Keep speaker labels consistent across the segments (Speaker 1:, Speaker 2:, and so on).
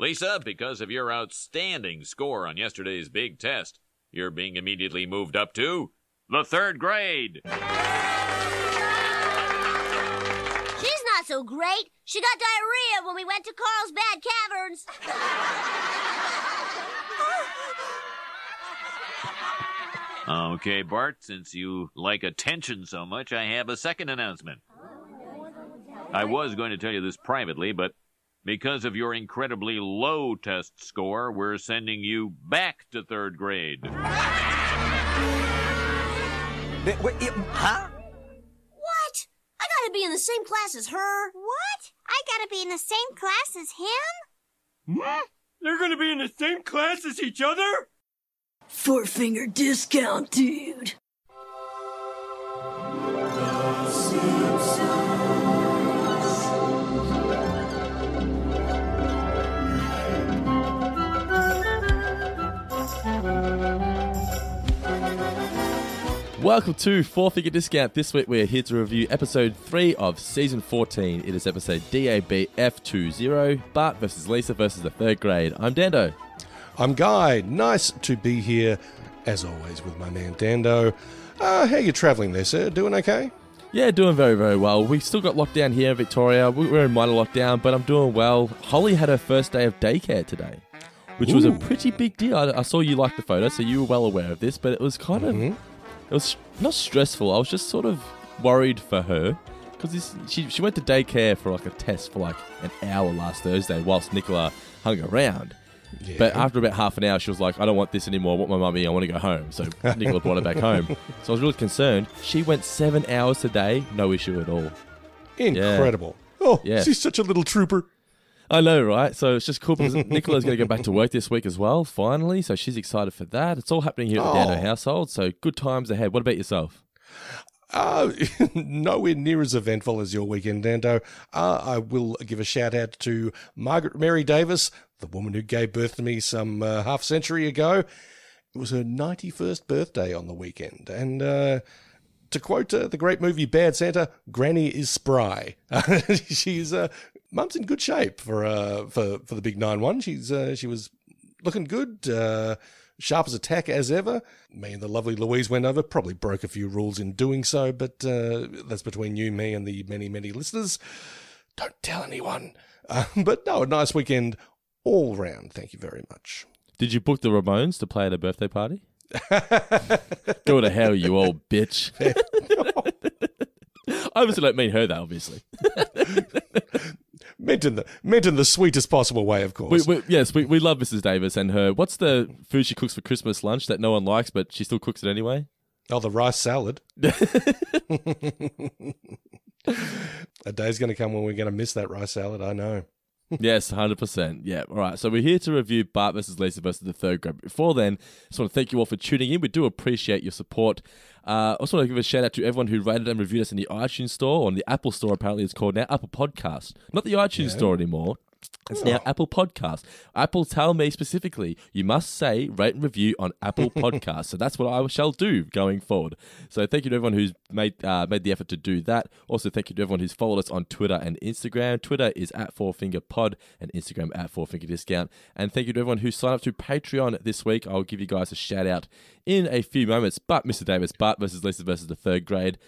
Speaker 1: Lisa, because of your outstanding score on yesterday's big test, you're being immediately moved up to the third grade.
Speaker 2: She's not so great. She got diarrhea when we went to Carlsbad Caverns.
Speaker 1: Okay, Bart, since you like attention so much, I have a second announcement. I was going to tell you this privately, but because of your incredibly low test score, we're sending you back to third grade.
Speaker 3: Wait, wait, it- huh?
Speaker 2: What? I gotta be in the same class as her.
Speaker 4: What? I gotta be in the same class as him?
Speaker 5: They're gonna be in the same class as each other?
Speaker 6: Four finger discount, dude.
Speaker 7: Welcome to Four Figure Discount. This week we're here to review episode 3 of season 14. It is episode DAB F20, Bart versus Lisa versus the third grade. I'm Dando.
Speaker 8: I'm Guy. Nice to be here, as always, with my man Dando. Uh, how you travelling there, sir? Doing okay?
Speaker 7: Yeah, doing very, very well. We still got lockdown here in Victoria. We- We're in minor lockdown, but I'm doing well. Holly had her first day of daycare today, which was a pretty big deal. I, I saw you like the photo, so you were well aware of this, but it was kind of, it was not stressful. I was just sort of worried for her because she, she went to daycare for like a test for like an hour last Thursday whilst Nicola hung around. But after about half an hour, she was like, I don't want this anymore. I want my mummy. I want to go home. So Nicola brought her back home. So I was really concerned. She went seven hours today, no issue at all.
Speaker 8: Incredible. Oh,
Speaker 7: Yeah.
Speaker 8: she's such a little trooper.
Speaker 7: I know, right? So it's just cool because Nicola's going to go back to work this week as well, finally. So she's excited for that. It's all happening here at the Dando
Speaker 8: Oh.
Speaker 7: household. So good times ahead. What about yourself?
Speaker 8: Uh, nowhere near as eventful as your weekend, Dando. Uh, I will give a shout out to Margaret Mary Davis, the woman who gave birth to me some uh, half century ago. It was her 91st birthday on the weekend. And uh, to quote uh, the great movie Bad Santa, Granny is spry. She's uh, mum's in good shape for uh, for for the big nine one. She's uh, she was looking good. Uh, Sharp as a tack as ever. Me and the lovely Louise went over, probably broke a few rules in doing so, but uh, that's between you, me, and the many, many listeners. Don't tell anyone. Uh, but no, a nice weekend all round. Thank you very much.
Speaker 7: Did you book the Ramones to play at a birthday party? Go to hell, you old bitch. I obviously don't mean her that, obviously.
Speaker 8: Meant in the meant in the sweetest possible way, of
Speaker 7: We,
Speaker 8: course.
Speaker 7: we, yes, we, we love Mrs. Davis and her. What's the food she cooks for Christmas lunch that no one likes, but she still cooks it anyway?
Speaker 8: oh, the rice salad. a day's going to come when we're going to miss that rice salad. I know.
Speaker 7: Yes, hundred percent. Yeah. All right. So we're here to review Bart versus Lisa versus the third grade. Before then, just want to thank you all for tuning in. We do appreciate your support. Uh, also want to give a shout out to everyone who rated and reviewed us in the iTunes store or in the Apple store. Apparently, it's called now Apple Podcast, not the iTunes store anymore. It's now Apple Podcast. Apple tell me specifically you must say rate and review on Apple Podcast. so that's what I shall do going forward. So thank you to everyone who's made uh, made the effort to do that. Also thank you to everyone who's followed us on Twitter and Instagram. Twitter is at Four Finger Pod and Instagram at Four Finger Discount. And thank you to everyone who signed up to Patreon this week. I'll give you guys a shout out in a few moments. But Mr. Davis, Bart versus Lisa versus the third grade.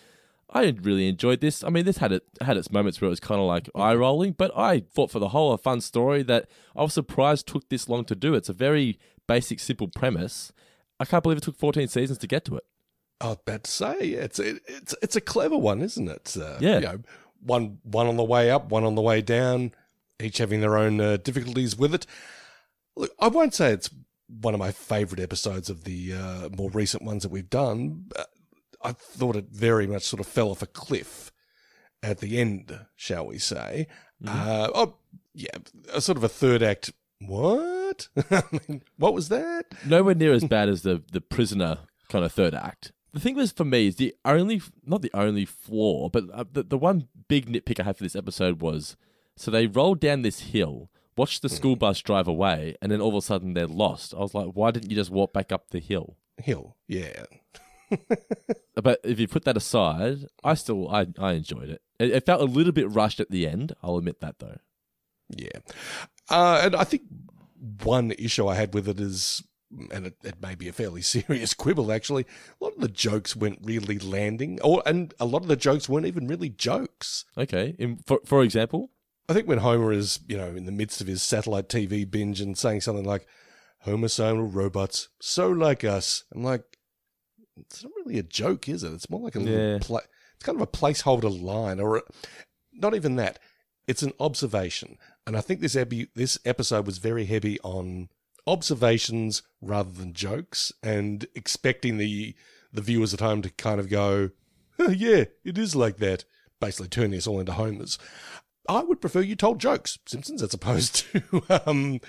Speaker 7: I really enjoyed this. I mean, this had it had its moments where it was kind of like eye rolling, but I thought for the whole a fun story that I was surprised took this long to do. It's a very basic, simple premise. I can't believe it took 14 seasons to get to it.
Speaker 8: I was about to say it's it, it's it's a clever one, isn't it? Uh,
Speaker 7: Yeah.
Speaker 8: You know, one one on the way up, one on the way down, each having their own uh, difficulties with it. Look, I won't say it's one of my favourite episodes of the uh, more recent ones that we've done. I thought it very much sort of fell off a cliff at the end, shall we say? Uh, oh, yeah, a sort of a third act. What? I mean, what was that?
Speaker 7: Nowhere near as bad as the the prisoner kind of third act. The thing was for me is the only not the only flaw, but uh, the the one big nitpick I had for this episode was so they rolled down this hill, watched the school bus drive away, and then all of a sudden they're lost. I was like, why didn't you just walk back up the hill?
Speaker 8: Hill, yeah.
Speaker 7: But if you put that aside, I still I, I enjoyed it. it. It felt a little bit rushed at the end. I'll admit that though.
Speaker 8: Yeah. Uh, and I think one issue I had with it is, and it, it may be a fairly serious quibble actually. A lot of the jokes weren't really landing, or and a lot of the jokes weren't even really jokes.
Speaker 7: Okay. In, for for example,
Speaker 8: I think when Homer is, you know, in the midst of his satellite TV binge and saying something like, homicidal robots, so like us, I'm like, it's not really a joke, is it? It's more like a
Speaker 7: Yeah.
Speaker 8: little pla- it's kind of a placeholder line, or a, not even that. It's an observation. And I think this, epi- this episode was very heavy on observations rather than jokes and expecting the, the viewers at home to kind of go, "Huh, yeah, it is like that. Basically turning this all into homers. I would prefer you told jokes, Simpsons, as opposed to, um,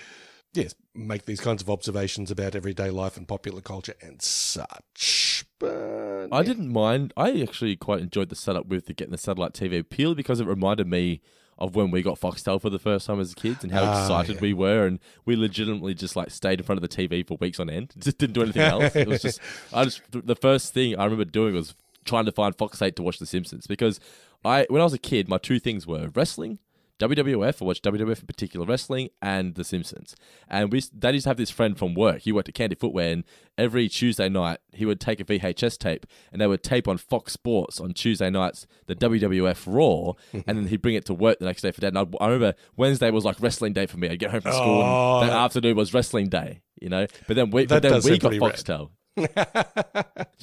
Speaker 8: yes, make these kinds of observations about everyday life and popular culture and such. But
Speaker 7: I didn't mind. I actually quite enjoyed the setup with the getting the satellite TV purely because it reminded me of when we got Foxtel for the first time as kids and how
Speaker 8: Ah,
Speaker 7: excited
Speaker 8: yeah.
Speaker 7: we were, and we legitimately just like stayed in front of the TV for weeks on end. Just didn't do anything else. It was just, I just the first thing I remember doing was trying to find Fox Eight to watch The Simpsons because I when I was a kid, my two things were wrestling. WWF, I watched WWF in particular, wrestling, and The Simpsons. And we, Dad used to have this friend from work. He worked at Candy Footwear, and every Tuesday night he would take a VHS tape, and they would tape on Fox Sports on Tuesday nights the WWF Raw, and then he'd bring it to work the next day for Dad. And I, I remember Wednesday was like wrestling day for me. I'd get home from school,
Speaker 8: Oh,
Speaker 7: and the
Speaker 8: that-
Speaker 7: afternoon was wrestling day. You know, but then we, but then we got. Foxtel. you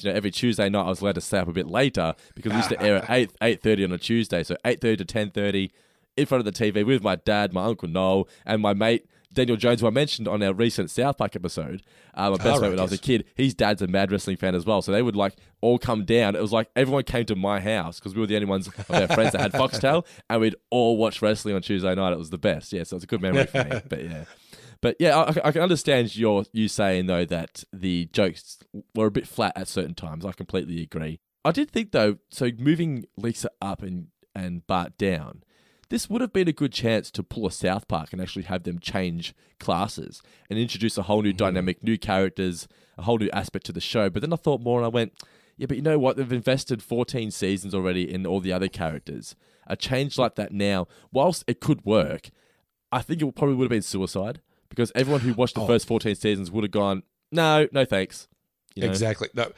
Speaker 7: know, every Tuesday night I was allowed to stay up a bit later because we used to air at eight eight thirty on a Tuesday. So eight thirty to ten thirty in front of the TV with my dad, my uncle Noel, and my mate Daniel Jones, who I mentioned on our recent South Park episode. Uh, my best
Speaker 8: Oh,
Speaker 7: mate when I was a kid. His dad's a mad wrestling fan as well. So they would like all come down. It was like everyone came to my house because we were the only ones of our friends that had Foxtel, and we'd all watch wrestling on Tuesday night. It was the best. Yeah, so it's a good memory for me. But yeah. But yeah, I, I can understand your you saying though that the jokes were a bit flat at certain times. I completely agree. I did think though, so moving Lisa up and and Bart down, this would have been a good chance to pull a South Park and actually have them change classes and introduce a whole new dynamic, new characters, a whole new aspect to the show. But then I thought more and I went, yeah, but you know what? They've invested 14 seasons already in all the other characters. A change like that now, whilst it could work, I think it probably would have been suicide because everyone who watched the
Speaker 8: Oh.
Speaker 7: first 14 seasons would have gone, no, no thanks. You know?
Speaker 8: Exactly. No,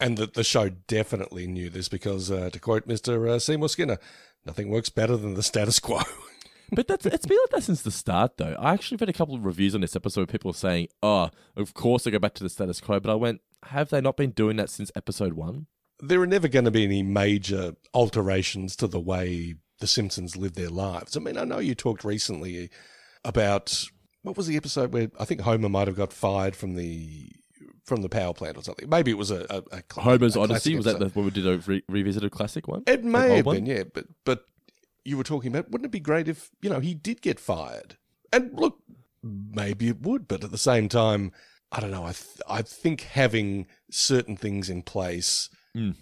Speaker 8: and the, the show definitely knew this because, uh, to quote Mr. Uh, Seymour Skinner, nothing works better than the status quo.
Speaker 7: But that's it's been like that since the start, though. I actually read a couple of reviews on this episode people saying, "Oh, of course they go back to the status quo," but I went, "Have they not been doing that since episode one?"
Speaker 8: there are never going to be any major alterations to the way the Simpsons live their lives. I mean, I know you talked recently about what was the episode where I think Homer might have got fired from the from the power plant or something. Maybe it was a, a, a cl-
Speaker 7: Homer's
Speaker 8: a
Speaker 7: Odyssey was that the, when we did a re- revisited classic one?
Speaker 8: It may have
Speaker 7: one?
Speaker 8: been, yeah, but but you were talking about wouldn't it be great if you know he did get fired? And look, maybe it would, but at the same time, I don't know. I th- I think having certain things in place
Speaker 7: Mm.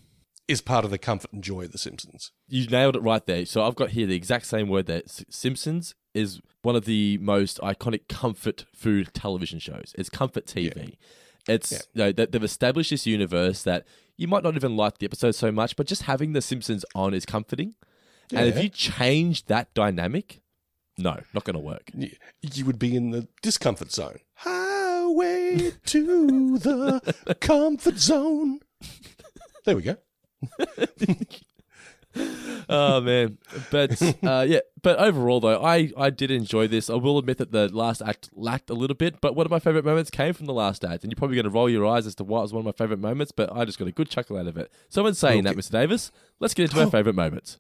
Speaker 8: is part of the comfort and joy of the Simpsons.
Speaker 7: You nailed it right there. So I've got here the exact same word there. Simpsons is one of the most iconic comfort food television shows. It's comfort TV. It's
Speaker 8: Yeah.
Speaker 7: you know, they- they've established this universe that you might not even like the episode so much, but just having the Simpsons on is comforting. And if you change that dynamic, no, not going to work.
Speaker 8: You would be in the discomfort zone. Highway to the comfort zone. There we go.
Speaker 7: oh man, but uh, yeah, but overall though, I I did enjoy this. I will admit that the last act lacked a little bit, but one of my favorite moments came from the last act, and you're probably going to roll your eyes as to why it was one of my favorite moments, but I just got a good chuckle out of it. So, in saying that, Mr. Davis, let's get into our favorite moments.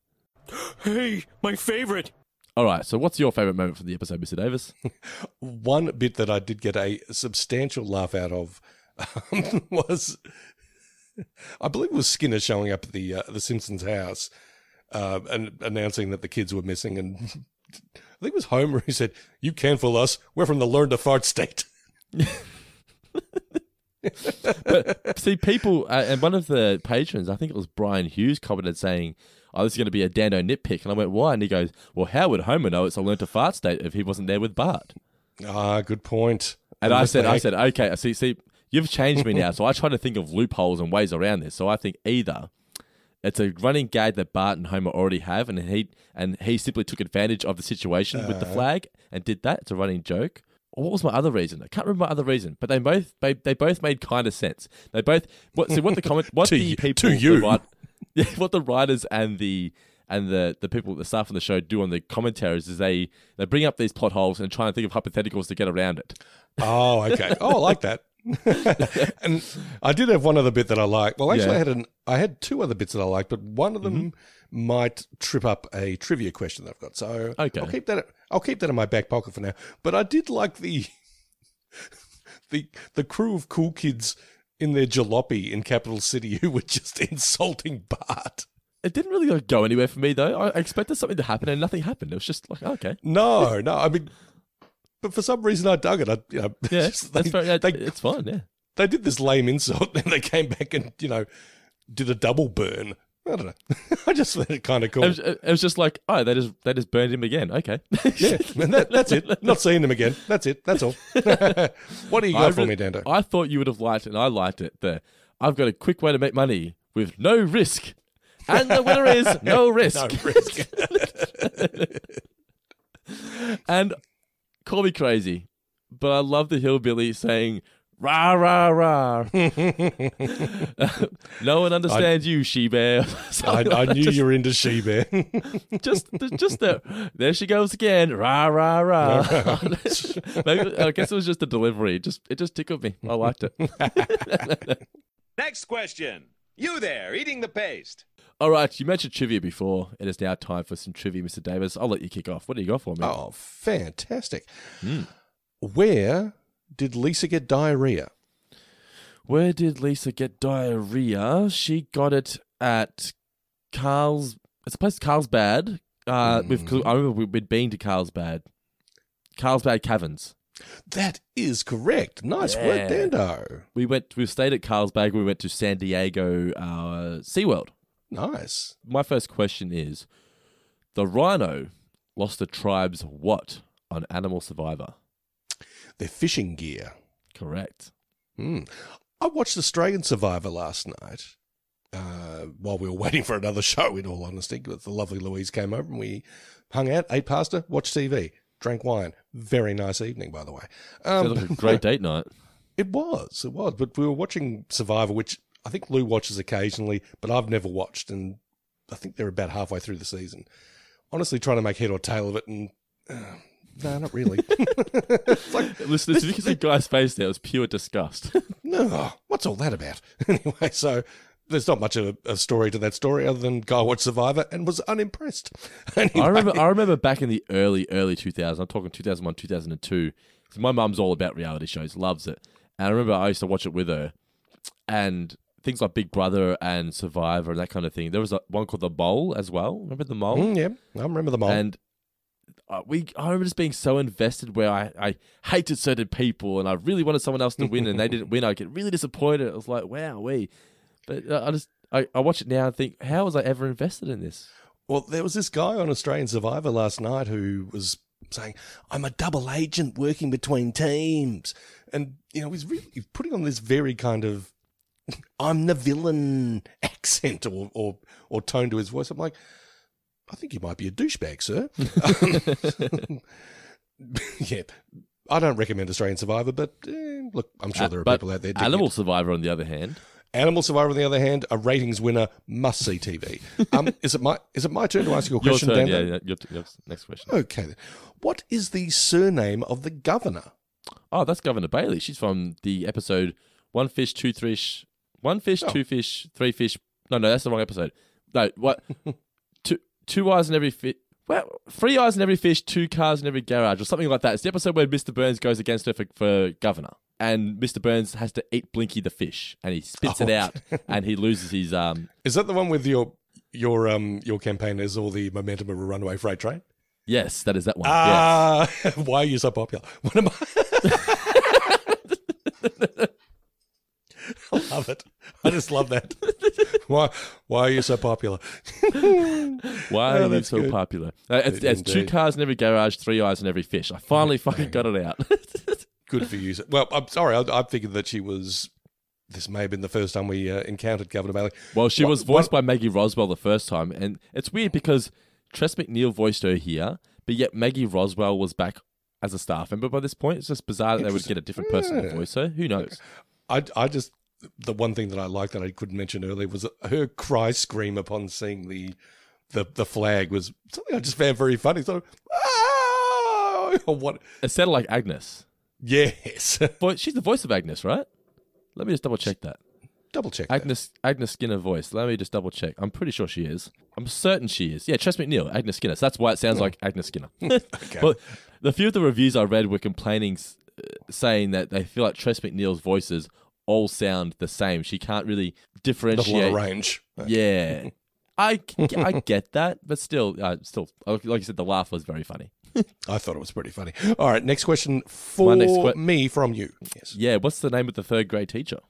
Speaker 5: Hey, my favorite.
Speaker 7: All right, so what's your favorite moment from the episode, Mr. Davis?
Speaker 8: One bit that I did get a substantial laugh out of um, was, I believe it was Skinner showing up at the uh, the Simpsons house uh, and announcing that the kids were missing, and I think it was Homer who said, "You can't fool us. We're from the learn to fart state."
Speaker 7: but see, people, uh, and one of the patrons, I think it was Brian Hughes, commented saying, "Oh, this is going to be a Dando nitpick," and I went, "Why?" And he goes, "Well, how would Homer know it's a learn to fart state if he wasn't there with Bart?"
Speaker 8: Ah, good point.
Speaker 7: And I said, I said, okay, see, see, you've changed me now. So I try to think of loopholes and ways around this. So I think either It's a running gag that Bart and Homer already have, and he and he simply took advantage of the situation with the uh-huh. flag and did that. It's a running joke. What was my other reason? I can't remember my other reason, but they both they, they both made kind of sense. They both what so what the comment what
Speaker 8: To
Speaker 7: the
Speaker 8: you-
Speaker 7: people
Speaker 8: to you.
Speaker 7: the yeah, what the writers and the and the, the people the staff on the show do on the commentaries is they they bring up these plot holes and try and think of hypotheticals to get around it.
Speaker 8: Oh, okay. Oh, I like that. And I did have one other bit that I liked. Well, actually,
Speaker 7: Yeah.
Speaker 8: I had an I had two other bits that I liked, but one of them
Speaker 7: Mm-hmm.
Speaker 8: might trip up a trivia question that I've got. So
Speaker 7: Okay.
Speaker 8: I'll keep that. I'll keep that in my back pocket for now. But I did like the the the crew of cool kids in their jalopy in Capital City who were just insulting Bart.
Speaker 7: It didn't really like, go anywhere for me though. I I expected something to happen and nothing happened. It was just like okay,
Speaker 8: No, no. I mean, but for some reason I dug it. I, you know,
Speaker 7: yeah,
Speaker 8: just-
Speaker 7: that's
Speaker 8: they, they,
Speaker 7: it's fine. Yeah.
Speaker 8: they did this lame insult, and they came back and you know did a double burn. I don't know. I just found it kind of cool.
Speaker 7: It was, it was just like, oh, they just they just burned him again. Okay.
Speaker 8: yeah, that, that's it. Not seeing him again. That's it. That's all. what do you got
Speaker 7: I
Speaker 8: for
Speaker 7: re-
Speaker 8: me, Dando?
Speaker 7: I thought you would have liked it, and I liked it. The I've got a quick way to make money with no risk, and the winner is no risk.
Speaker 8: No risk.
Speaker 7: And call me crazy, but I love the hillbilly saying rah rah rah. no one understands you, she bear.
Speaker 8: I,
Speaker 7: Something
Speaker 8: I
Speaker 7: like
Speaker 8: knew
Speaker 7: just,
Speaker 8: you were into she bear.
Speaker 7: just just there. There she goes again. Rah rah rah. Maybe I guess it was just the delivery. It just it just tickled me. I liked it.
Speaker 9: Next question. You there, eating the paste.
Speaker 7: All right, you mentioned trivia before. It is now time for some trivia, Mr. Davis. I'll let you kick off. What do you got for me?
Speaker 8: oh, fantastic.
Speaker 7: Hmm.
Speaker 8: Where did Lisa get diarrhea?
Speaker 7: Where did Lisa get diarrhea? She got it at Carl's. It's a place Carlsbad. Uh,
Speaker 8: Hmm.
Speaker 7: we've, I remember we- we'd been to Carlsbad. Carlsbad Caverns.
Speaker 8: That is correct. Nice
Speaker 7: Yeah.
Speaker 8: work, Dando.
Speaker 7: We went. We stayed at Carlsbad. We went to San Diego uh, SeaWorld.
Speaker 8: Nice.
Speaker 7: My first question is: The rhino lost the tribe's what on Animal Survivor?
Speaker 8: Their fishing gear.
Speaker 7: Correct.
Speaker 8: Hmm. I watched Australian Survivor last night uh, while we were waiting for another show, in all honesty. But the lovely Louise came over and we hung out, ate pasta, watched TV, drank wine. Very nice evening, by the way. Um,
Speaker 7: like a great date night.
Speaker 8: It was, it was. But we were watching Survivor, which I think Lou watches occasionally, but I've never watched. And I think they're about halfway through the season. Honestly, trying to make head or tail of it, and uh, no, not really. it's like,
Speaker 7: Listeners, if you can see Guy's face there, it was pure disgust.
Speaker 8: no, what's all that about? anyway, so there's not much of a, story to that story other than Guy watched Survivor and was unimpressed. Anyway,
Speaker 7: I remember. I remember back in the early, early 2000s. I'm talking 2001, 2002. 'cause my mum's all about reality shows, loves it, and I remember I used to watch it with her, and things like Big Brother and Survivor and that kind of thing. There was a, one called The Mole as well. Remember The Mole?
Speaker 8: Mm, yeah, I remember the mole.
Speaker 7: And uh, we, I remember just being so invested where I, I hated certain people and I really wanted someone else to win and they didn't win. I get really disappointed. I was like, wow, we. But uh, I just, I, I watch it now and think, how was I ever invested in this?
Speaker 8: Well, there was this guy on Australian Survivor last night who was saying, "I'm a double agent working between teams," and you know, he's really he's putting on this very kind of "I'm the villain" accent or or or tone to his voice. I'm like, I think you might be a douchebag, sir. Yeah. I don't recommend Australian Survivor, but eh, look, I'm sure there are
Speaker 7: Uh,
Speaker 8: people out there.
Speaker 7: Animal
Speaker 8: it.
Speaker 7: Survivor, on the other hand,
Speaker 8: Animal Survivor, on the other hand, a ratings winner, must see TV. Um, is it my is it my turn to ask you a
Speaker 7: your
Speaker 8: question,
Speaker 7: turn.
Speaker 8: Dan?
Speaker 7: Yeah, yeah, your, your next question.
Speaker 8: Okay. then. What is the surname of the governor?
Speaker 7: Oh, that's Governor Bailey. She's from the episode One Fish, Two Fish, One Fish,
Speaker 8: Oh.
Speaker 7: Two Fish, Three Fish. No, no, that's the wrong episode. No, what? two, two eyes in every fish. Well, three eyes in every fish, two cars in every garage, or something like that. It's the episode where Mr. Burns goes against her for, for governor, and Mr. Burns has to eat Blinky the fish, and he spits it
Speaker 8: Oh.
Speaker 7: out, and he loses his um.
Speaker 8: Is that the one with your your um your campaign is all the momentum of a runaway freight train?
Speaker 7: Yes, that is that one. yes.
Speaker 8: Ah, why are you so popular? What am I? I love it. I just love that. Why why are you so popular?
Speaker 7: Why
Speaker 8: Oh,
Speaker 7: are you so
Speaker 8: good.
Speaker 7: popular? Uh, it's, it's two cars in every garage, three eyes in every fish. I finally fucking got it out.
Speaker 8: Good for you. Well, I'm sorry. I, I figured that she was this may have been the first time we uh, encountered Governor Bailey.
Speaker 7: Well, she
Speaker 8: What-
Speaker 7: was voiced
Speaker 8: what-
Speaker 7: by Maggie Roswell the first time, and it's weird because Tress MacNeille voiced her here, but yet Maggie Roswell was back as a staff member by this point. It's just bizarre that they would get a different person to voice her. Who knows?
Speaker 8: I, I just the one thing that I liked that I couldn't mention earlier was her cry scream upon seeing the the the flag was something I just found very funny. So, ah! what?
Speaker 7: It sounded like Agnes.
Speaker 8: Yes,
Speaker 7: Vo- she's the voice of Agnes, right? Let me just double check that.
Speaker 8: double check.
Speaker 7: Agnes Agnes Skinner voice. Let me just double check. I'm pretty sure she is. I'm certain she is. Yeah, Tress MacNeille, Agnes Skinner. So that's why it sounds like Agnes Skinner. Well, the few of the reviews I read were complaining, uh, saying that they feel like Tress MacNeille's voices all sound the same. She can't really
Speaker 8: Not a lot
Speaker 7: differentiate.
Speaker 8: range.
Speaker 7: Yeah, I, I get that, but still, uh, still, like you said, the laugh was very funny.
Speaker 8: I thought it was pretty funny. All right, next question for
Speaker 7: next que-
Speaker 8: me from you. Yes,
Speaker 7: Yeah, what's the name of the third grade teacher?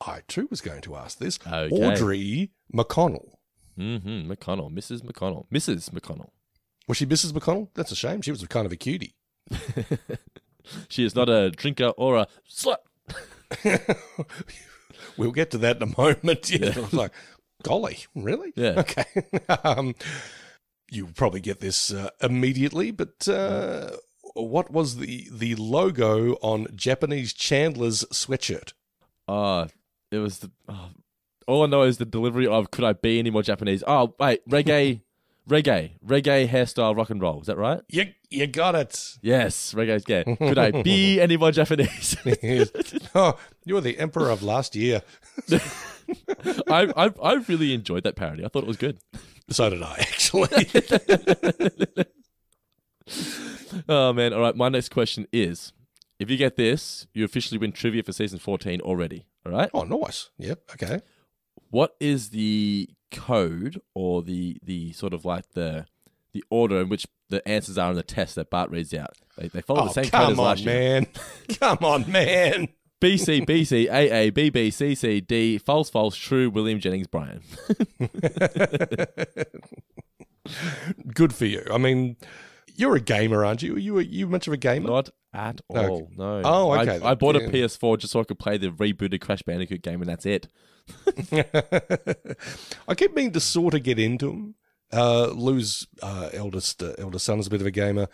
Speaker 8: I too was going to ask this.
Speaker 7: Okay.
Speaker 8: Audrey McConnell.
Speaker 7: Mm-hmm. McConnell, Mrs. McConnell, Mrs. McConnell.
Speaker 8: Was she Mrs. McConnell? That's a shame. She was kind of a cutie.
Speaker 7: She is not a drinker or a slut.
Speaker 8: We'll get to that in a moment. Yeah. I was like, golly, really?
Speaker 7: Yeah.
Speaker 8: Okay. um, you probably get this uh, immediately, but uh, what was the the logo on Japanese Chandler's sweatshirt?
Speaker 7: Uh, it was the. Oh, all I know is the delivery of "Could I be any more Japanese?" Oh, wait, reggae, reggae, reggae hairstyle rock and roll. Is that right?
Speaker 8: You you got it.
Speaker 7: Yes, reggae's gay. Could I be any more Japanese?
Speaker 8: Oh, you were the emperor of last year.
Speaker 7: I, I I really enjoyed that parody. I thought it was good.
Speaker 8: So did I, actually.
Speaker 7: Oh man! All right, my next question is: If you get this, you officially win trivia for season fourteen already. All right.
Speaker 8: oh, nice. Yep. Okay.
Speaker 7: What is the code or the the sort of like the the order in which the answers are in the test that Bart reads out? They, they follow
Speaker 8: Oh,
Speaker 7: the same code
Speaker 8: come
Speaker 7: as
Speaker 8: on,
Speaker 7: last year.
Speaker 8: man. come on, man.
Speaker 7: B C B C A A B B C C D false false true William Jennings Bryan.
Speaker 8: Good for you. I mean, you're a gamer, aren't you? Are you you much of a gamer?
Speaker 7: Not at
Speaker 8: Okay.
Speaker 7: all. No.
Speaker 8: Oh,
Speaker 7: I-
Speaker 8: okay
Speaker 7: I,
Speaker 8: then.
Speaker 7: bought a PS4 just so I could play the rebooted Crash Bandicoot game, and that's it.
Speaker 8: I keep meaning to sort of get into them. Uh, Lou's uh, eldest uh, eldest son is a bit of a gamer.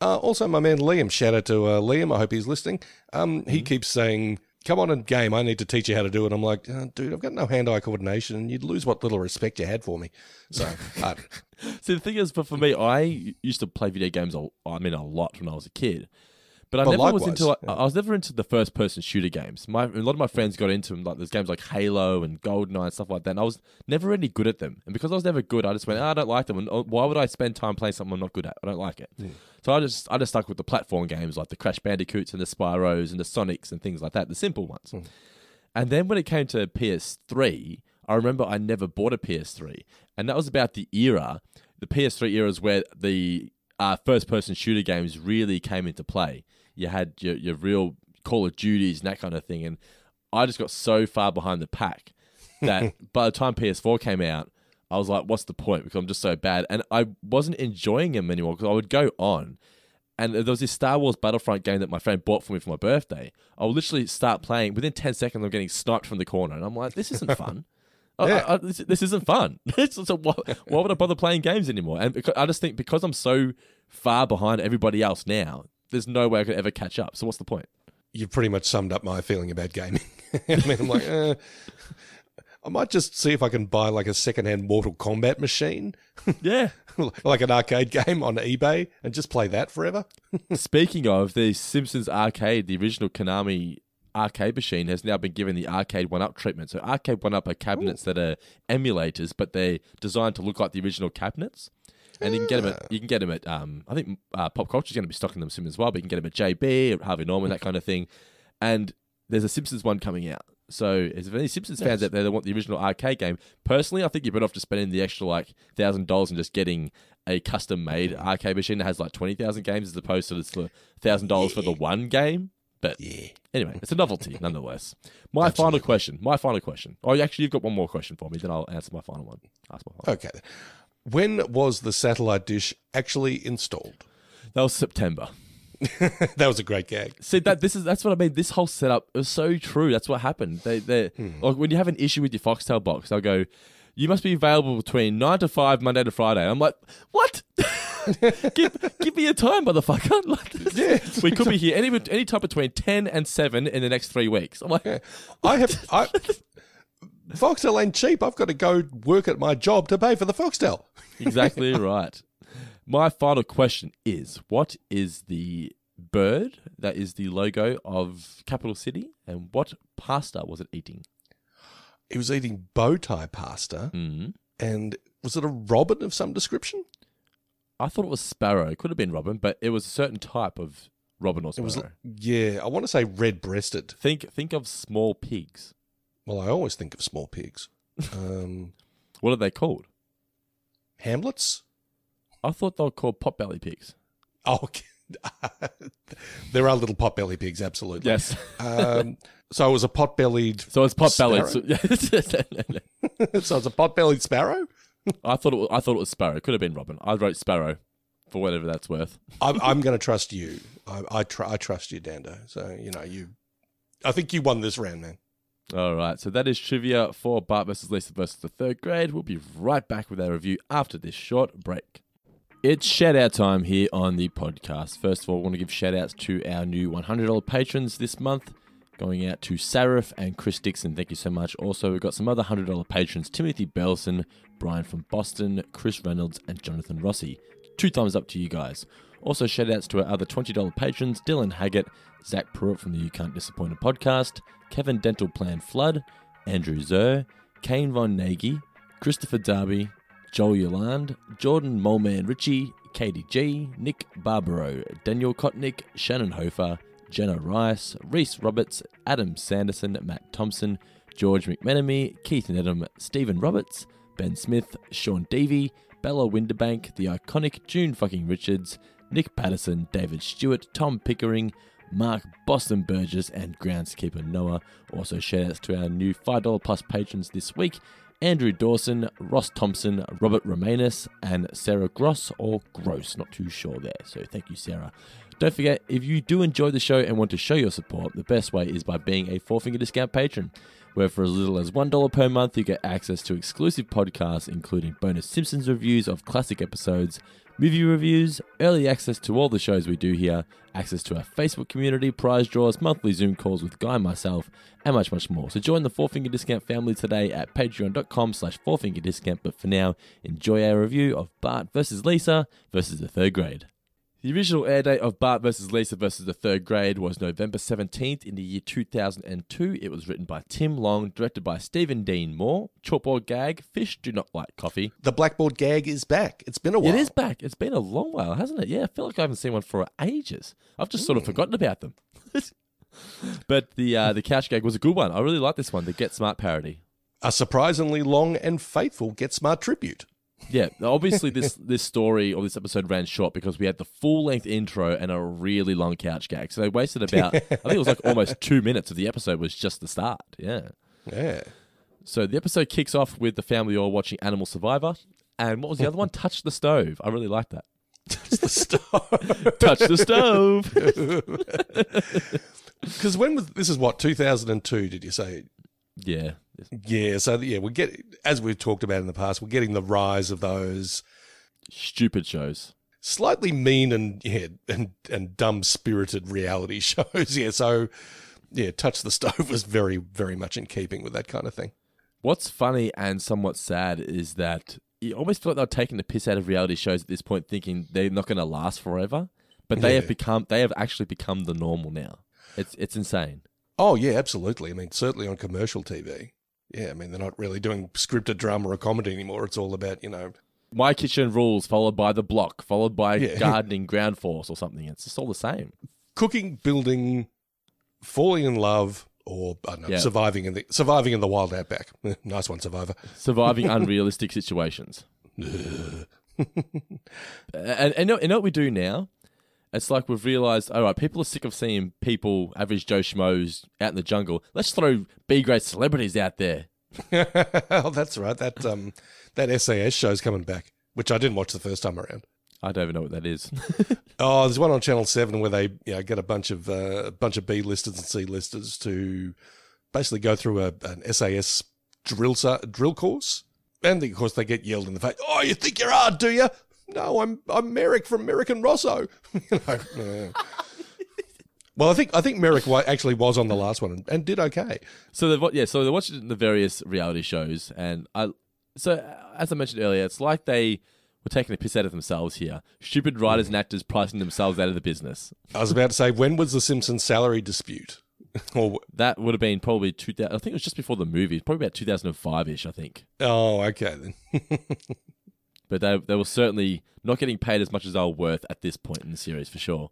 Speaker 8: Uh, also, my man Liam. Shout out to uh, Liam. I hope he's listening. Um, he keeps saying, "Come on and game. I need to teach you how to do it." I'm like, "Uh, dude, I've got no hand-eye coordination, and you'd lose what little respect you had for me. So, uh,
Speaker 7: See, the thing is, but for me, I used to play video games. A, I mean, a lot when I was a kid. But I
Speaker 8: Well,
Speaker 7: never was
Speaker 8: likewise,
Speaker 7: into.
Speaker 8: yeah.
Speaker 7: I was never into the first-person shooter games. My a lot of my friends got into them, like there's games like Halo and GoldenEye and stuff like that. And I was never really good at them, and because I was never good, I just went, "Ah, I don't like them. And oh, why would I spend time playing something I'm not good at? I don't like it. So I just I just stuck with the platform games like the Crash Bandicoots and the Spyros and the Sonics and things like that, the simple ones. And then when it came to PS3, I remember I never bought a PS3. And that was about the era, the PS3 era is where the uh, first person shooter games really came into play. You had your, your real Call of Duties and that kind of thing. And I just got so far behind the pack that by the time PS4 came out, I was like, what's the point? Because I'm just so bad. And I wasn't enjoying them anymore because I would go on. And there was this Star Wars Battlefront game that my friend bought for me for my birthday. I would literally start playing. Within 10 seconds, I'm getting sniped from the corner. And I'm like, this isn't fun.
Speaker 8: Yeah.
Speaker 7: I, I, this, this isn't fun. so, why, why would I bother playing games anymore? And because, I just think because I'm so far behind everybody else now, there's no way I could ever catch up. So what's the point?
Speaker 8: you've pretty much summed up my feeling about gaming. I mean, I'm like, uh, I might just see if I can buy like a secondhand Mortal Kombat machine,
Speaker 7: Yeah.
Speaker 8: like an arcade game on eBay, and just play that forever.
Speaker 7: Speaking of the Simpsons arcade, the original Konami arcade machine has now been given the arcade one up treatment. So arcade one up are cabinets that are emulators, but they're designed to look like the original cabinets. And you can get them at you can get them at um, I think uh, pop culture is going to be stocking them soon as well. But you can get them at JB, Harvey Norman, that kind of thing. And there's a Simpsons one coming out. So if any Simpsons fans out there that want the original arcade game, personally, I think you're better off just spending the extra like thousand dollars and just getting a custom made arcade machine that has like twenty thousand games as opposed to the thousand dollars for the one game. But anyway, it's a novelty nonetheless. My final question. My final question. Oh, actually, you've got one more question for me. Then I'll answer my final one. Ask my final.
Speaker 8: Okay. When was the satellite dish actually installed?
Speaker 7: That was September.
Speaker 8: that was a great gag.
Speaker 7: See that this is that's what I mean. This whole setup is so true. That's what happened. They they hmm. like when you have an issue with your Foxtel box, they'll go, "You must be available between nine to five, Monday to Friday." I'm like, "What? give give me a time, motherfucker!" Like,
Speaker 8: Yeah.
Speaker 7: we could be here any any time between ten and seven in the next three weeks. I'm like,
Speaker 8: I have I Foxtel ain't cheap. I've got to go work at my job to pay for the Foxtel.
Speaker 7: exactly right. My final question is: What is the bird that is the logo of Capital City, and what pasta was it eating?
Speaker 8: It was eating bow tie pasta,
Speaker 7: Mm.
Speaker 8: and was it a robin of some description?
Speaker 7: I thought it was sparrow. It could have been robin, but it was a certain type of robin or sparrow.
Speaker 8: was, yeah, I want to say red breasted.
Speaker 7: think think of small pigs.
Speaker 8: Well, I always think of small pigs. Um,
Speaker 7: What are they called?
Speaker 8: Hamlets?
Speaker 7: I thought they were called potbelly pigs.
Speaker 8: Oh, okay. there are little pot-belly pigs, absolutely.
Speaker 7: Yes.
Speaker 8: Um, so it was a pot-bellied.
Speaker 7: So it's potbellied. So,
Speaker 8: so it's a pot-bellied sparrow.
Speaker 7: I thought it was, I thought it was sparrow. It could have been robin. I wrote sparrow for whatever that's worth.
Speaker 8: I'm, I'm going to trust you. I, I, tr- I trust you, Dando. So you know you. I think you won this round, man.
Speaker 7: All right. So that is trivia for Bart versus Lisa versus the third grade. We'll be right back with our review after this short break. It's shout out time here on the podcast. First of all, I want to give shout outs to our new $100 patrons this month. Going out to Sarif and Chris Dixon. Thank you so much. Also, we've got some other $100 patrons Timothy Belson, Brian from Boston, Chris Reynolds, and Jonathan Rossi. Two thumbs up to you guys. Also, shout outs to our other $20 patrons Dylan Haggett, Zach Pruitt from the You Can't Disappoint a podcast, Kevin Dental Plan Flood, Andrew Zer, Kane Von Nagy, Christopher Darby, Joel Yolande, Jordan Moleman Ritchie, Katie G, Nick Barbaro, Daniel Kotnick, Shannon Hofer, Jenna Rice, Reese Roberts, Adam Sanderson, Matt Thompson, George McMenemy, Keith Nedham, Stephen Roberts, Ben Smith, Sean Davey, Bella Winterbank, the iconic June fucking Richards, Nick Patterson, David Stewart, Tom Pickering, Mark Boston Burgess, and groundskeeper Noah. Also, shout outs to our new $5 plus patrons this week Andrew Dawson, Ross Thompson, Robert Romanus, and Sarah Gross or Gross. Not too sure there. So, thank you, Sarah. Don't forget, if you do enjoy the show and want to show your support, the best way is by being a Four Finger Discount patron, where for as little as $1 per month, you get access to exclusive podcasts, including bonus Simpsons reviews of classic episodes, movie reviews, early access to all the shows we do here, access to our Facebook community, prize draws, monthly Zoom calls with Guy myself, and much, much more. So join the Four Finger Discount family today at patreon.com slash Four Finger But for now, enjoy our review of Bart versus Lisa versus the third grade. The original air date of Bart versus Lisa versus the third grade was November 17th in the year 2002. It was written by Tim Long, directed by Steven Dean Moore. Chalkboard gag, fish do not like coffee.
Speaker 8: The blackboard gag is back. It's been a while.
Speaker 7: It is back. It's been a long while, hasn't it? Yeah, I feel like I haven't seen one for ages. I've just sort of forgotten about them. but the uh, the couch gag was a good one. I really like this one, the Get Smart parody.
Speaker 8: a surprisingly long and faithful Get Smart tribute.
Speaker 7: Yeah, obviously this this story or this episode ran short because we had the full length intro and a really long couch gag. So they wasted about I think it was like almost two minutes of the episode was just the start. Yeah.
Speaker 8: Yeah.
Speaker 7: So the episode kicks off with the family all watching Animal Survivor. And what was the other one? Touch the stove. I really like that.
Speaker 8: Touch the stove.
Speaker 7: Touch the stove.
Speaker 8: Because when was this? Is what 2002? Did you say?
Speaker 7: yeah.
Speaker 8: Yeah. So yeah, we get as we've talked about in the past, we're getting the rise of those
Speaker 7: Stupid shows.
Speaker 8: slightly mean and yeah and and dumb spirited reality shows. Yeah. So yeah, touch the stove was very very much in keeping with that kind of thing.
Speaker 7: What's funny and somewhat sad is that you almost feel like they're taking the piss out of reality shows at this point, thinking they're not going to last forever. But they have become they have actually become the normal now. It's it's insane.
Speaker 8: Oh yeah, absolutely. I mean, certainly on commercial TV. Yeah, I mean they're not really doing scripted drama or comedy anymore. It's all about you know
Speaker 7: My Kitchen Rules, followed by The Block, followed by
Speaker 8: Yeah.
Speaker 7: Gardening Ground Force or something. It's just all the same.
Speaker 8: cooking, building, falling in love, or I don't know,
Speaker 7: Yeah.
Speaker 8: surviving in the surviving in the wild outback. nice one, Survivor.
Speaker 7: Surviving unrealistic situations. and and know, you know what we do now? It's like we've realised, all right, people are sick of seeing people, average Joe Schmoes, out in the jungle. Let's throw B grade celebrities out there.
Speaker 8: oh, that's right. That um, that SAS show's coming back, which I didn't watch the first time around.
Speaker 7: I don't even know what that is.
Speaker 8: Oh, there's one on Channel Seven where they you know, get a bunch of uh, a bunch of B listers and C listers to basically go through a, an SAS drill sa- drill course, and of course they get yelled in the face. Oh, you think you're hard, do you? No, I'm I'm Merrick from Merrick and Rosso. You know, well, I think I think Merrick actually was on the last one and, and did okay.
Speaker 7: So they've yeah, so they watched the various reality shows, and I. So uh, as I mentioned earlier, it's like they were taking a piss out of themselves here. Stupid writers and actors pricing themselves out of the business.
Speaker 8: I was about to say, when was the Simpsons salary dispute? or
Speaker 7: That would have been probably two. I think it was just before the movie, probably about two thousand and five ish. I think.
Speaker 8: oh, okay then.
Speaker 7: But they they were certainly not getting paid as much as they were worth at this point in the series for sure.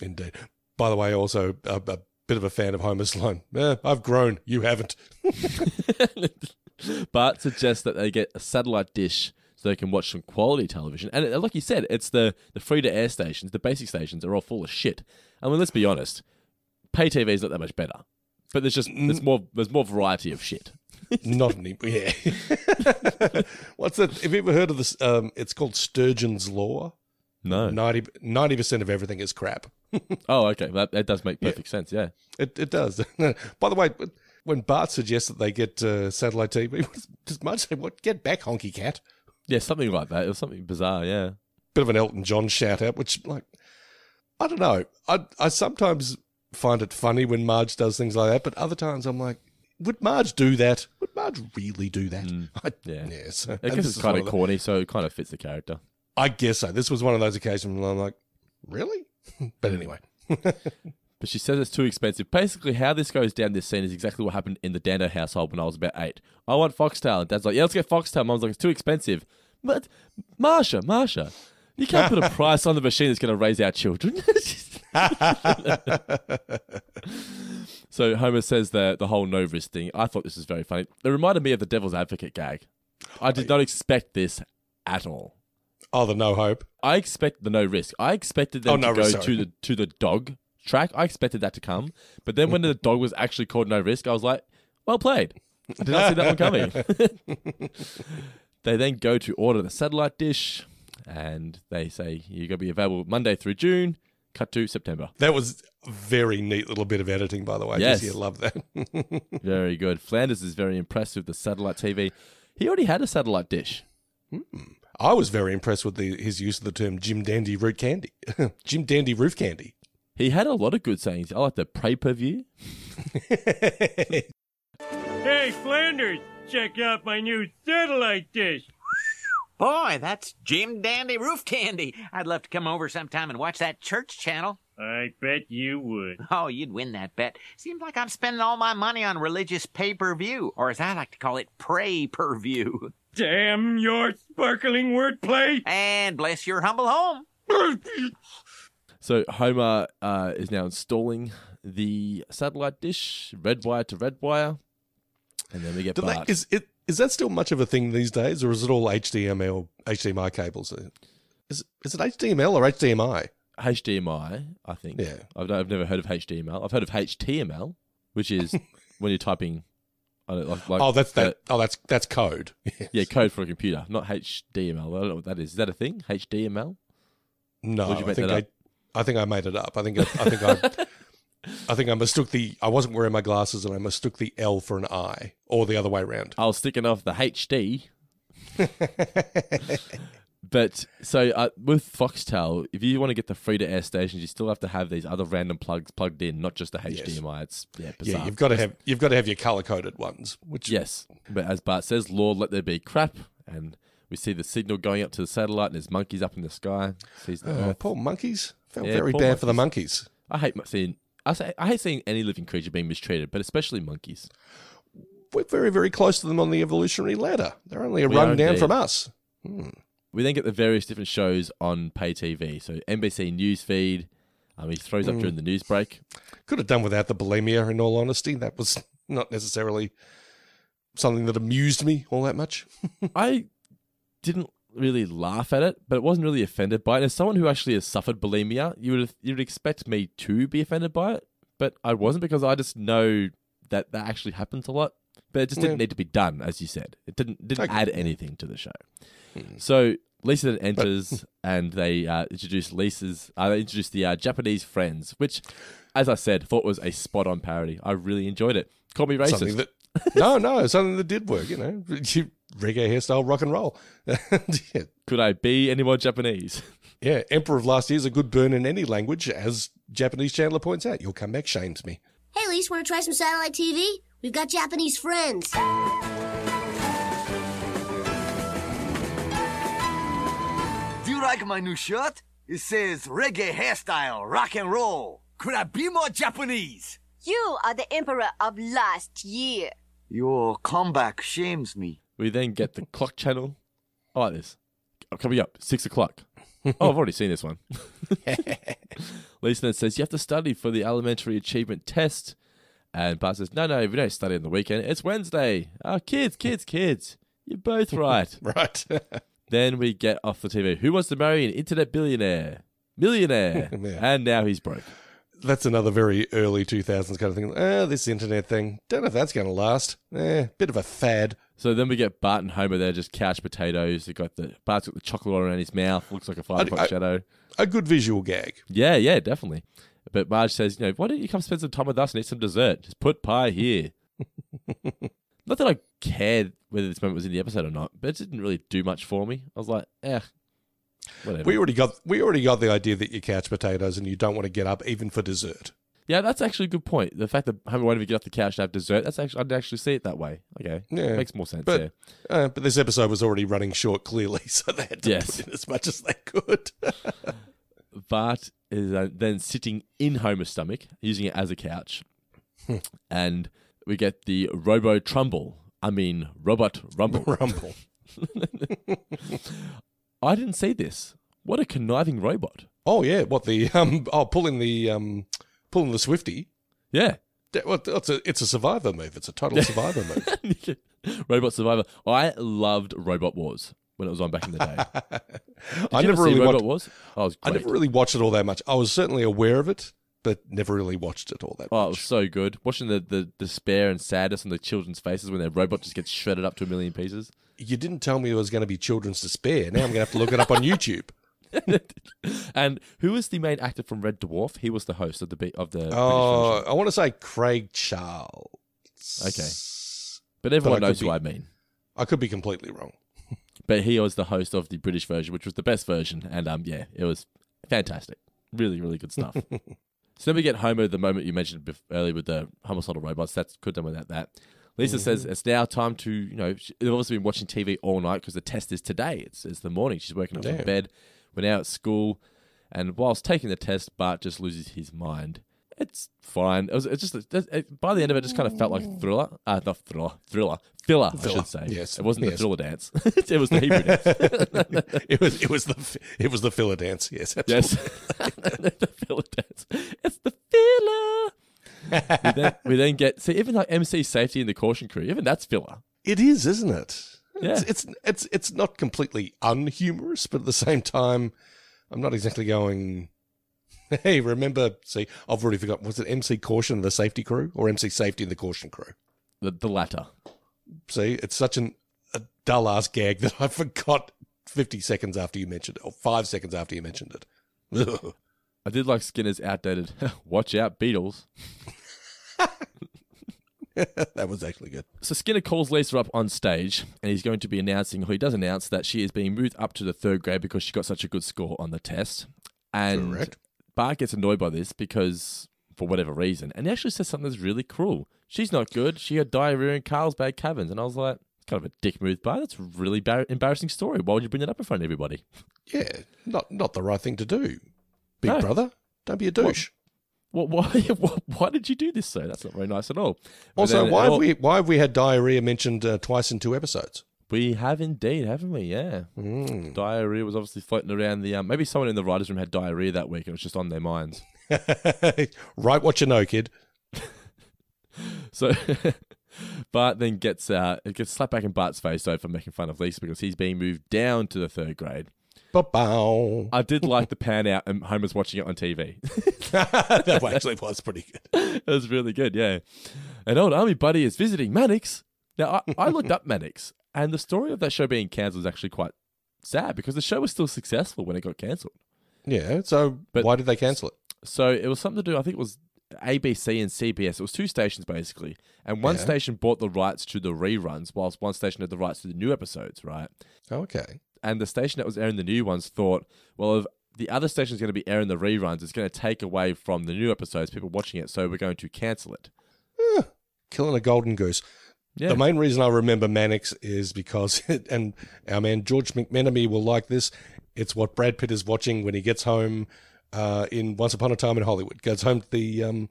Speaker 8: Indeed. By the way, also a, a bit of a fan of Homer's line. Eh, I've grown, you haven't.
Speaker 7: but suggests that they get a satellite dish so they can watch some quality television. And uh, like you said, it's the, the free to air stations, the basic stations are all full of shit. I mean, let's be honest, pay TV is not that much better. But there's just there's more there's more variety of shit.
Speaker 8: Not any, yeah. What's that? Have you ever heard of this? Um, it's called Sturgeon's Law.
Speaker 7: No.
Speaker 8: 90 percent of everything is crap.
Speaker 7: Oh, okay. That, that does make perfect sense. Yeah.
Speaker 8: It it does. By the way, when Bart suggests that they get uh, satellite TV, does Marge say, "What? Get back, honky cat"?
Speaker 7: Yeah, something like that. It was something bizarre. Yeah.
Speaker 8: Bit of an Elton John shout out, which like I don't know. I I sometimes find it funny when Marge does things like that, but other times I'm like, would Marge do that? Would Marge really do that? Mm. I,
Speaker 7: Yeah.
Speaker 8: Yes.
Speaker 7: I guess it's kind of
Speaker 8: the-
Speaker 7: corny, so it kind of fits the character.
Speaker 8: I guess so. This was one of those occasions where I'm like, really? but mm. anyway.
Speaker 7: But she says it's too expensive. Basically, how this goes down this scene is exactly what happened in the Dando household when I was about eight. I want Foxtel. And Dad's like, yeah, let's get Foxtel. Mom's like, it's too expensive. But, Marsha, Marsha, you can't put a price on the machine that's going to raise our children. So Homer says the, the whole no risk thing. I thought this was very funny. It reminded me of the devil's advocate gag. I did not expect this at all.
Speaker 8: Oh, the no hope.
Speaker 7: I expect the no risk. I expected them
Speaker 8: Oh, no
Speaker 7: to go
Speaker 8: risk,
Speaker 7: to the to the dog track. I expected that to come, but then when the dog was actually called no risk, I was like, well played. I did not see that one coming. they then go to order the satellite dish, and they say you're going to be available Monday through June. Cut to September.
Speaker 8: That was very neat little bit of editing, by the way.
Speaker 7: Yes.
Speaker 8: Jesse, I love that.
Speaker 7: Very good. Flanders is very impressed with the satellite TV. He already had a satellite dish. Hmm.
Speaker 8: I was very impressed with the, his use of the term Jim Dandy root candy. Jim Dandy roof candy.
Speaker 7: He had a lot of good sayings. I like the pray per view.
Speaker 5: Hey, Flanders, check out my new satellite dish.
Speaker 10: Boy, that's Jim Dandy Roof Candy. I'd love to come over sometime and watch that church channel.
Speaker 5: I bet you would.
Speaker 10: Oh, you'd win that bet. Seems like I'm spending all my money on religious pay per view, or as I like to call it, pray per view.
Speaker 5: Damn your sparkling wordplay!
Speaker 10: And bless your humble home.
Speaker 7: So Homer uh, is now installing the satellite dish, red wire to red wire, and then we get
Speaker 8: Do they,
Speaker 7: Bart.
Speaker 8: is, it, is that still much of a thing these days, or is it all HDMI, HDMI cables? Is, is it HDML or HDMI?
Speaker 7: HDMI, I think.
Speaker 8: Yeah.
Speaker 7: I've, I've never heard of HDML. I've heard of HTML, which is when you're typing. I don't, like, like,
Speaker 8: oh, that's that.
Speaker 7: uh,
Speaker 8: oh, that's that's code.
Speaker 7: yeah, code for a computer, not HDML. I don't know what that is. Is that a thing? HDML?
Speaker 8: No, I think I, I think I made it up. I think I, I think I, I think I mistook the. I wasn't wearing my glasses, and I mistook the L for an I, or the other way around.
Speaker 7: I was sticking off the HD. But so uh, with Foxtel, if you want to get the free to air stations, you still have to have these other random plugs plugged in, not just the HDMI. It's yeah, bizarre.
Speaker 8: Yeah, you've got to have you've got to have your color coded ones. Which
Speaker 7: Yes, but as Bart says, Lord, let there be crap, and we see the signal going up to the satellite, and there's monkeys up in the sky. Sees the
Speaker 8: oh, poor monkeys. Felt
Speaker 7: Yeah,
Speaker 8: very bad for the monkeys.
Speaker 7: I hate seeing. I say I hate seeing any living creature being mistreated, but especially monkeys.
Speaker 8: We're very very close to them on the evolutionary ladder. They're only a
Speaker 7: We
Speaker 8: run down
Speaker 7: indeed.
Speaker 8: from us.
Speaker 7: We then get the various different shows on pay TV. So NBC Newsfeed. Um, he throws up during the news break.
Speaker 8: Could have done without the bulimia. In all honesty, that was not necessarily something that amused me all that much.
Speaker 7: I didn't really laugh at it, but it wasn't really offended by it. As someone who actually has suffered bulimia, you would you would expect me to be offended by it, but I wasn't because I just know that that actually happens a lot. But it just didn't
Speaker 8: Yeah.
Speaker 7: need to be done, as you said. It didn't didn't
Speaker 8: Okay.
Speaker 7: add anything to the show. So Lisa then enters and they uh, introduce Lisa's. Uh, they introduce the uh, Japanese friends, which, as I said, thought was a spot on parody. I really enjoyed it. Call me racist.
Speaker 8: Something that no, no, something that did work. You know, reggae hairstyle, rock and roll. yeah,
Speaker 7: Could I be any more Japanese?
Speaker 8: yeah, Emperor of Last Year is a good burn in any language, as Japanese Chandler points out. Your comeback shames me.
Speaker 2: Hey, Lise, want to try some satellite TV? We've got Japanese friends.
Speaker 3: Do you like my new shirt? It says reggae hairstyle, rock and roll. Could I be more Japanese?
Speaker 4: You are the emperor of last year.
Speaker 3: Your comeback shames me.
Speaker 7: We then get the clock channel. I like this. Coming up, six o'clock. Oh, I've already seen this one. Lisa then says, You have to study for the elementary achievement test. And Bart says, No, no, we don't study on the weekend. It's Wednesday. Oh, kids, kids, kids. You're both right.
Speaker 8: Right.
Speaker 7: then we get off the TV. Who wants to marry an internet billionaire? Millionaire.
Speaker 8: Yeah.
Speaker 7: And now he's broke.
Speaker 8: That's another very early 2000s kind of thing. Eh, this internet thing. Don't know if that's going to last. Eh, bit of a fad.
Speaker 7: So then we get Bart and Homer there, just couch potatoes. They got the Bart's got the chocolate around his mouth. Looks like a five o'clock shadow.
Speaker 8: A good visual gag.
Speaker 7: Yeah, yeah, definitely. But Marge says, you know, why don't you come spend some time with us and eat some dessert? Just put pie here. not that I cared whether this moment was in the episode or not, but it didn't really do much for me. I was like, eh, whatever.
Speaker 8: We already got we already got the idea that you couch potatoes and you don't want to get up even for dessert.
Speaker 7: yeah, that's actually a good point. The fact that Homer won't even get off the couch to have dessert, that's actually I'd actually see it that way. Okay,
Speaker 8: Yeah.
Speaker 7: makes more sense.
Speaker 8: But
Speaker 7: yeah.
Speaker 8: uh, but this episode was already running short clearly, so they had to
Speaker 7: Yes.
Speaker 8: put in as much as they could.
Speaker 7: Bart is uh, then sitting in Homer's stomach, using it as a couch, and we get the Robo Trumble. I mean, Robot Rumble.
Speaker 8: Rumble.
Speaker 7: I didn't see this. What a conniving robot.
Speaker 8: Oh yeah, what the um oh pulling the um pulling the Swifty.
Speaker 7: Yeah.
Speaker 8: Well, it's a it's a survivor move. It's a total survivor move.
Speaker 7: Robot Survivor. I loved Robot Wars when it was on back in the day.
Speaker 8: I never really watched.
Speaker 7: Wars? Oh, it was
Speaker 8: I never really watched it all that much. I was certainly aware of it, but never really watched it all that
Speaker 7: Oh, it
Speaker 8: much.
Speaker 7: was so good. Watching the, the despair and sadness on the children's faces when their robot just gets shredded up to a million pieces.
Speaker 8: You didn't tell me there was going to be children's despair. Now I'm going to have to look it up on YouTube.
Speaker 7: and who was the main actor from Red Dwarf? He was the host of the of the
Speaker 8: Oh. I want to say Craig Charles.
Speaker 7: Okay. But everyone
Speaker 8: But
Speaker 7: knows who I mean.
Speaker 8: I could be completely wrong.
Speaker 7: But he was the host of the British version, which was the best version, and um, yeah, it was fantastic. Really, really good stuff. so then we get Homer. The moment you mentioned bef- earlier with the homicidal robots, that's could done without that. Lisa says it's now time to, you know, she- they've obviously been watching TV all night because the test is today. It's it's the morning. She's waking up
Speaker 8: Yeah.
Speaker 7: from bed. We're now at school, and whilst taking the test, Bart just loses his mind. It's fine. It was it's just it, it- by the end of it, it just kind of felt like thriller. Uh, not thriller, thriller, filler. I should say.
Speaker 8: yes,
Speaker 7: it wasn't the thriller dance. it was the Hebrew dance.
Speaker 8: it was it was the it was the filler dance. Yes,
Speaker 7: Yes.
Speaker 8: absolutely.
Speaker 7: the filler dance. It's the filler. we, then, we then get see even like MC safety and the caution crew. Even that's filler.
Speaker 8: It is, isn't it?
Speaker 7: Yeah.
Speaker 8: It's, it's it's it's not completely unhumorous, but at the same time, I'm not exactly going. Hey, remember? See, I've already forgotten. Was it MC Caution and the safety crew, or MC Safety and the Caution crew?
Speaker 7: The, the latter.
Speaker 8: See, it's such an, a dull ass gag that I forgot 50 seconds after you mentioned it, or five seconds after you mentioned it. Ugh.
Speaker 7: I did like Skinner's outdated. Watch out, Beatles.
Speaker 8: that was actually good.
Speaker 7: So Skinner calls Lisa up on stage, and he's going to be announcing, or he does announce that she is being moved up to the third grade because she got such a good score on the test. And
Speaker 8: Correct.
Speaker 7: Bart gets annoyed by this because, for whatever reason, and he actually says something that's really cruel. She's not good. She had diarrhea in Carlsbad Caverns, and I was like, it's kind of a dick move, Bart. That's a really bar- embarrassing story. Why would you bring that up in front of everybody?
Speaker 8: Yeah, not not the right thing to do. Big
Speaker 7: No.
Speaker 8: brother, don't be a douche.
Speaker 7: What, why, why, why did you do this, sir? That's not very nice at all. But
Speaker 8: Also,
Speaker 7: then-
Speaker 8: why have we why have we had diarrhea mentioned uh, twice in two episodes?
Speaker 7: We have indeed, haven't we? Yeah.
Speaker 8: Mm.
Speaker 7: Diarrhea was obviously floating around the. Um, maybe someone in the writers' room had diarrhea that week and it was just on their minds.
Speaker 8: Write what you know, kid.
Speaker 7: So Bart then gets uh, it gets slapped back in Bart's face though for making fun of Lisa because he's being moved down to the third grade.
Speaker 8: Ba-bow.
Speaker 7: I did like the pan out and Homer's watching it on TV.
Speaker 8: that actually was pretty good.
Speaker 7: it was really good, yeah. An old army buddy is visiting Mannix. Now I, I looked up Mannix, and the story of that show being cancelled is actually quite sad because the show was still successful when it got cancelled.
Speaker 8: Yeah. So
Speaker 7: But-
Speaker 8: why did they cancel it?
Speaker 7: So it was something to do. I think it was ABC and CBS. It was two stations basically, and one
Speaker 8: Yeah.
Speaker 7: station bought the rights to the reruns, whilst one station had the rights to the new episodes. Right.
Speaker 8: Okay.
Speaker 7: and the station that was airing the new ones thought, well, if the other station is going to be airing the reruns, it's going to take away from the new episodes, people watching it, so we're going to cancel it.
Speaker 8: Killing a golden goose.
Speaker 7: Yeah.
Speaker 8: The main reason I remember Mannix is because, it, and our man George McMenemy will like this. It's what Brad Pitt is watching when he gets home uh, in Once Upon a Time in Hollywood. Goes home to the um,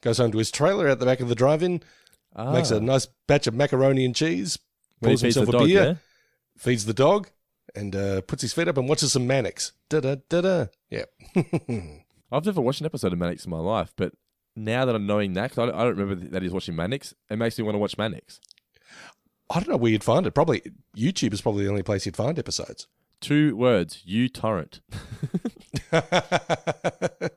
Speaker 8: goes home to his trailer out the back of the drive-in, makes a
Speaker 7: Ah.
Speaker 8: nice batch of macaroni and cheese, pours himself a
Speaker 7: dog,
Speaker 8: beer,
Speaker 7: yeah?
Speaker 8: feeds the dog, and uh, puts his feet up and watches some Mannix. Da da da da. Yeah.
Speaker 7: I've never watched an episode of Mannix in my life, but now that I'm knowing that, 'cause I don't, I don't remember that he's watching Mannix, it makes me want to watch Mannix.
Speaker 8: I don't know where you'd find it. Probably YouTube is probably the only place you'd find episodes.
Speaker 7: Two words, you torrent.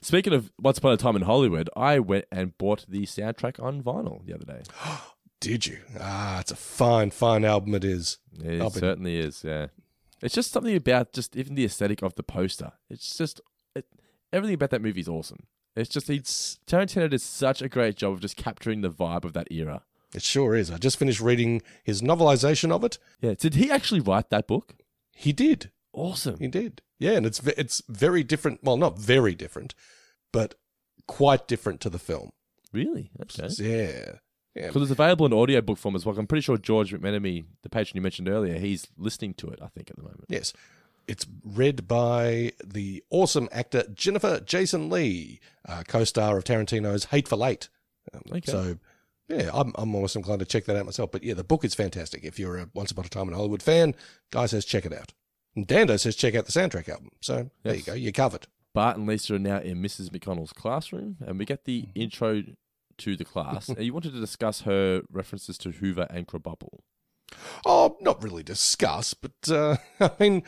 Speaker 7: Speaking of Once Upon a Time in Hollywood, I went and bought the soundtrack on vinyl the other day.
Speaker 8: Did you? Ah, it's a fine, fine album. It is.
Speaker 7: It certainly is, yeah. It's just something about just even the aesthetic of the poster. It's just it, everything about that movie is awesome. It's just he's Tarantino did such a great job of just capturing the vibe of that era.
Speaker 8: It sure is. I just finished reading his novelization of it.
Speaker 7: Yeah, did he actually write that book?
Speaker 8: He did.
Speaker 7: Awesome.
Speaker 8: He did. Yeah, and it's it's very different. Well, not very different, but quite different to the film.
Speaker 7: Really? Okay.
Speaker 8: Yeah. Yeah.
Speaker 7: Because it's available in audiobook form as well. I'm pretty sure George McMenemy, the patron you mentioned earlier, he's listening to it, I think, at the moment.
Speaker 8: Yes. It's read by the awesome actor Jennifer Jason Lee, uh, co-star of Tarantino's Hateful Eight. Um,
Speaker 7: Okay.
Speaker 8: So, yeah, I'm, I'm almost inclined to check that out myself. But yeah, the book is fantastic. If you're a Once Upon a Time in Hollywood fan, Guy says check it out. And Dando says check out the soundtrack album. So there you go. You're covered.
Speaker 7: Bart and Lisa are now in Mrs. McConnell's classroom, and we get the intro to the class. and you wanted to discuss her references to Hoover and Krabappel.
Speaker 8: Oh, not really discuss, but uh, I mean,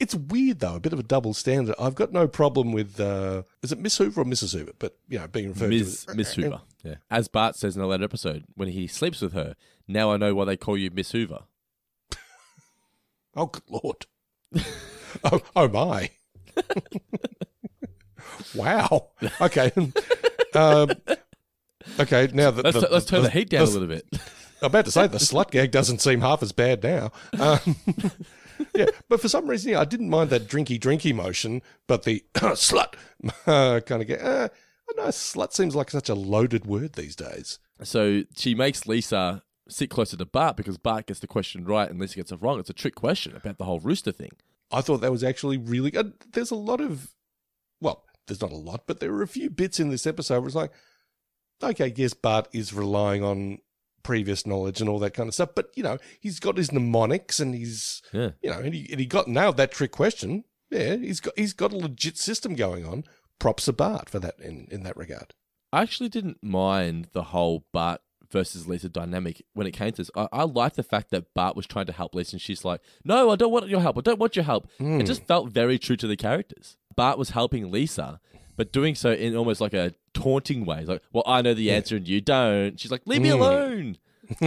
Speaker 8: it's weird though, a bit of a double standard. I've got no problem with uh, is it Miss Hoover or Mrs. Hoover? But you know, being referred
Speaker 7: Ms.
Speaker 8: to as
Speaker 7: Miss Hoover. Yeah. As Bart says in a later episode, when he sleeps with her, now I know why they call you Miss Hoover.
Speaker 8: Oh, good lord! oh, oh my! wow. Okay. um, okay. Now the,
Speaker 7: Let's,
Speaker 8: the-
Speaker 7: let's turn the, heat down
Speaker 8: the-
Speaker 7: a little bit.
Speaker 8: I'm about to say the slut gag doesn't seem half as bad now. Um, yeah, but for some reason, yeah, I didn't mind that drinky drinky motion, but the slut uh, kind of get. Uh, I know, slut seems like such a loaded word these days.
Speaker 7: So she makes Lisa sit closer to Bart because Bart gets the question right and Lisa gets it wrong. It's a trick question about the whole rooster thing.
Speaker 8: I thought that was actually really good. There's a lot of, well, there's not a lot, but there were a few bits in this episode where it's like, okay, yes, Bart is relying on previous knowledge and all that kind of stuff, but you know, he's got his mnemonics and he's,
Speaker 7: Yeah.
Speaker 8: you know, and he, and he got nailed that trick question. Yeah, he's got he's got a legit system going on. Props to Bart for that in, in that regard.
Speaker 7: I actually didn't mind the whole Bart versus Lisa dynamic when it came to this. I, I like the fact that Bart was trying to help Lisa and she's like, no, I don't want your help. I don't want your help.
Speaker 8: Hmm.
Speaker 7: It just felt very true to the characters. Bart was helping Lisa, but doing so in almost like a taunting way. Like, well, I know the answer and you don't. She's like, leave me
Speaker 8: Hmm.
Speaker 7: alone.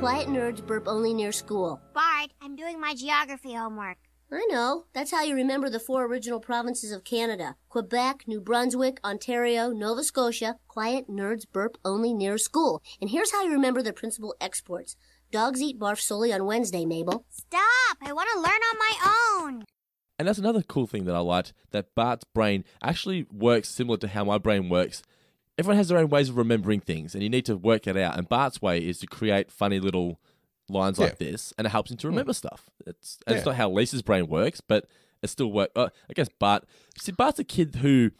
Speaker 2: Quiet nerds burp only near school.
Speaker 4: Bart, I'm doing my geography homework.
Speaker 2: I know. That's how you remember the four original provinces of Canada Quebec, New Brunswick, Ontario, Nova Scotia. Quiet nerds burp only near school. And here's how you remember the principal exports dogs eat barf solely on Wednesday, Mabel.
Speaker 4: Stop! I want to learn on my own.
Speaker 7: And that's another cool thing that I liked that Bart's brain actually works similar to how my brain works. Everyone has their own ways of remembering things, and you need to work it out. And Bart's way is to create funny little lines like this, and it helps him to remember stuff. It's and it's not how Lisa's brain works, but it still works. Uh, I guess Bart. See, Bart's a kid who,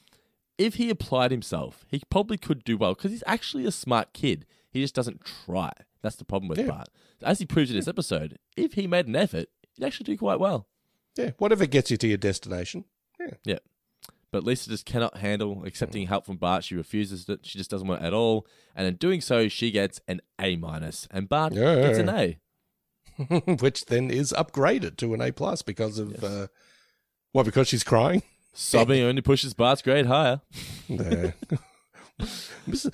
Speaker 7: if he applied himself, he probably could do well because he's actually a smart kid. He just doesn't try. That's the problem with
Speaker 8: Yeah.
Speaker 7: Bart. As he proves in this episode, if he made an effort, he'd actually do quite well.
Speaker 8: Yeah, whatever gets you to your destination. Yeah.
Speaker 7: Yeah. But Lisa just cannot handle accepting help from Bart. She refuses it. She just doesn't want it at all. And in doing so, she gets an A minus, and Bart
Speaker 8: Yeah.
Speaker 7: gets an A.
Speaker 8: Which then is upgraded to an A plus because of uh, what? Because she's crying.
Speaker 7: Sobbing only pushes Bart's grade higher.
Speaker 8: No. Mrs.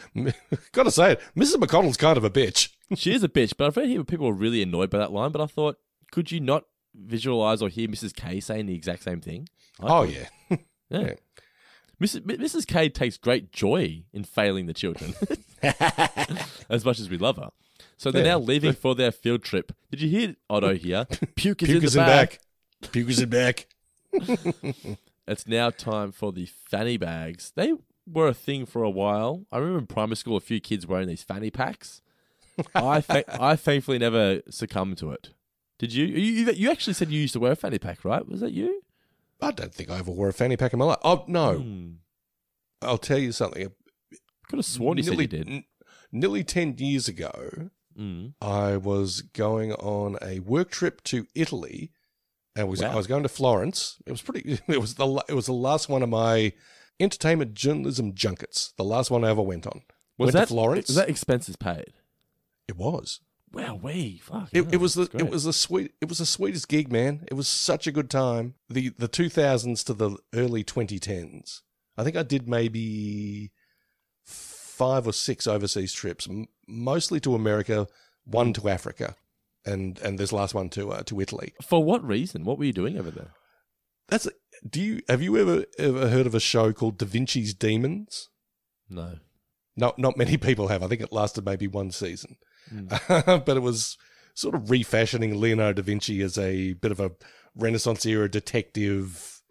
Speaker 8: Got to say it, Mrs. McConnell's kind of a bitch.
Speaker 7: she is a bitch, but I've heard here people were really annoyed by that line. But I thought, could you not visualize or hear Mrs. K saying the exact same thing?
Speaker 8: Oh yeah,
Speaker 7: yeah.
Speaker 8: Yeah.
Speaker 7: Mrs. Mrs. K takes great joy in failing the children, as much as we love her. So they're
Speaker 8: Yeah.
Speaker 7: now leaving for their field trip. Did you hear Otto here? Puke is
Speaker 8: puke
Speaker 7: in
Speaker 8: is in
Speaker 7: bag.
Speaker 8: back. Puke is in back.
Speaker 7: It's now time for the fanny bags. They were a thing for a while. I remember in primary school a few kids wearing these fanny packs. I I thankfully never succumbed to it. Did you? you? You actually said you used to wear a fanny pack, right? Was that you?
Speaker 8: I don't think I ever wore a fanny pack in my life. Oh no,
Speaker 7: Hmm.
Speaker 8: I'll tell you something.
Speaker 7: Could have sworn you said
Speaker 8: nearly,
Speaker 7: you did.
Speaker 8: n- nearly ten years ago,
Speaker 7: Mm.
Speaker 8: I was going on a work trip to Italy. And was
Speaker 7: Wow.
Speaker 8: I was going to Florence. It was pretty. It was the it was the last one of my entertainment journalism junkets. The last one I ever went on.
Speaker 7: Was
Speaker 8: went
Speaker 7: that
Speaker 8: Florence?
Speaker 7: Was that expenses paid?
Speaker 8: it was.
Speaker 7: Wow, we fuck.
Speaker 8: It, it was the
Speaker 7: great.
Speaker 8: it was the sweet it was the sweetest gig, man. It was such a good time. The the two thousands to the early twenty tens. I think I did maybe five or six overseas trips, m- mostly to America, one to Africa, and and this last one to uh, to Italy.
Speaker 7: For what reason? What were you doing over there?
Speaker 8: That's do you have you ever ever heard of a show called Da Vinci's Demons?
Speaker 7: No.
Speaker 8: No, not many people have. I think it lasted maybe one season,
Speaker 7: Mm.
Speaker 8: but it was sort of refashioning Leonardo da Vinci as a bit of a Renaissance era detective,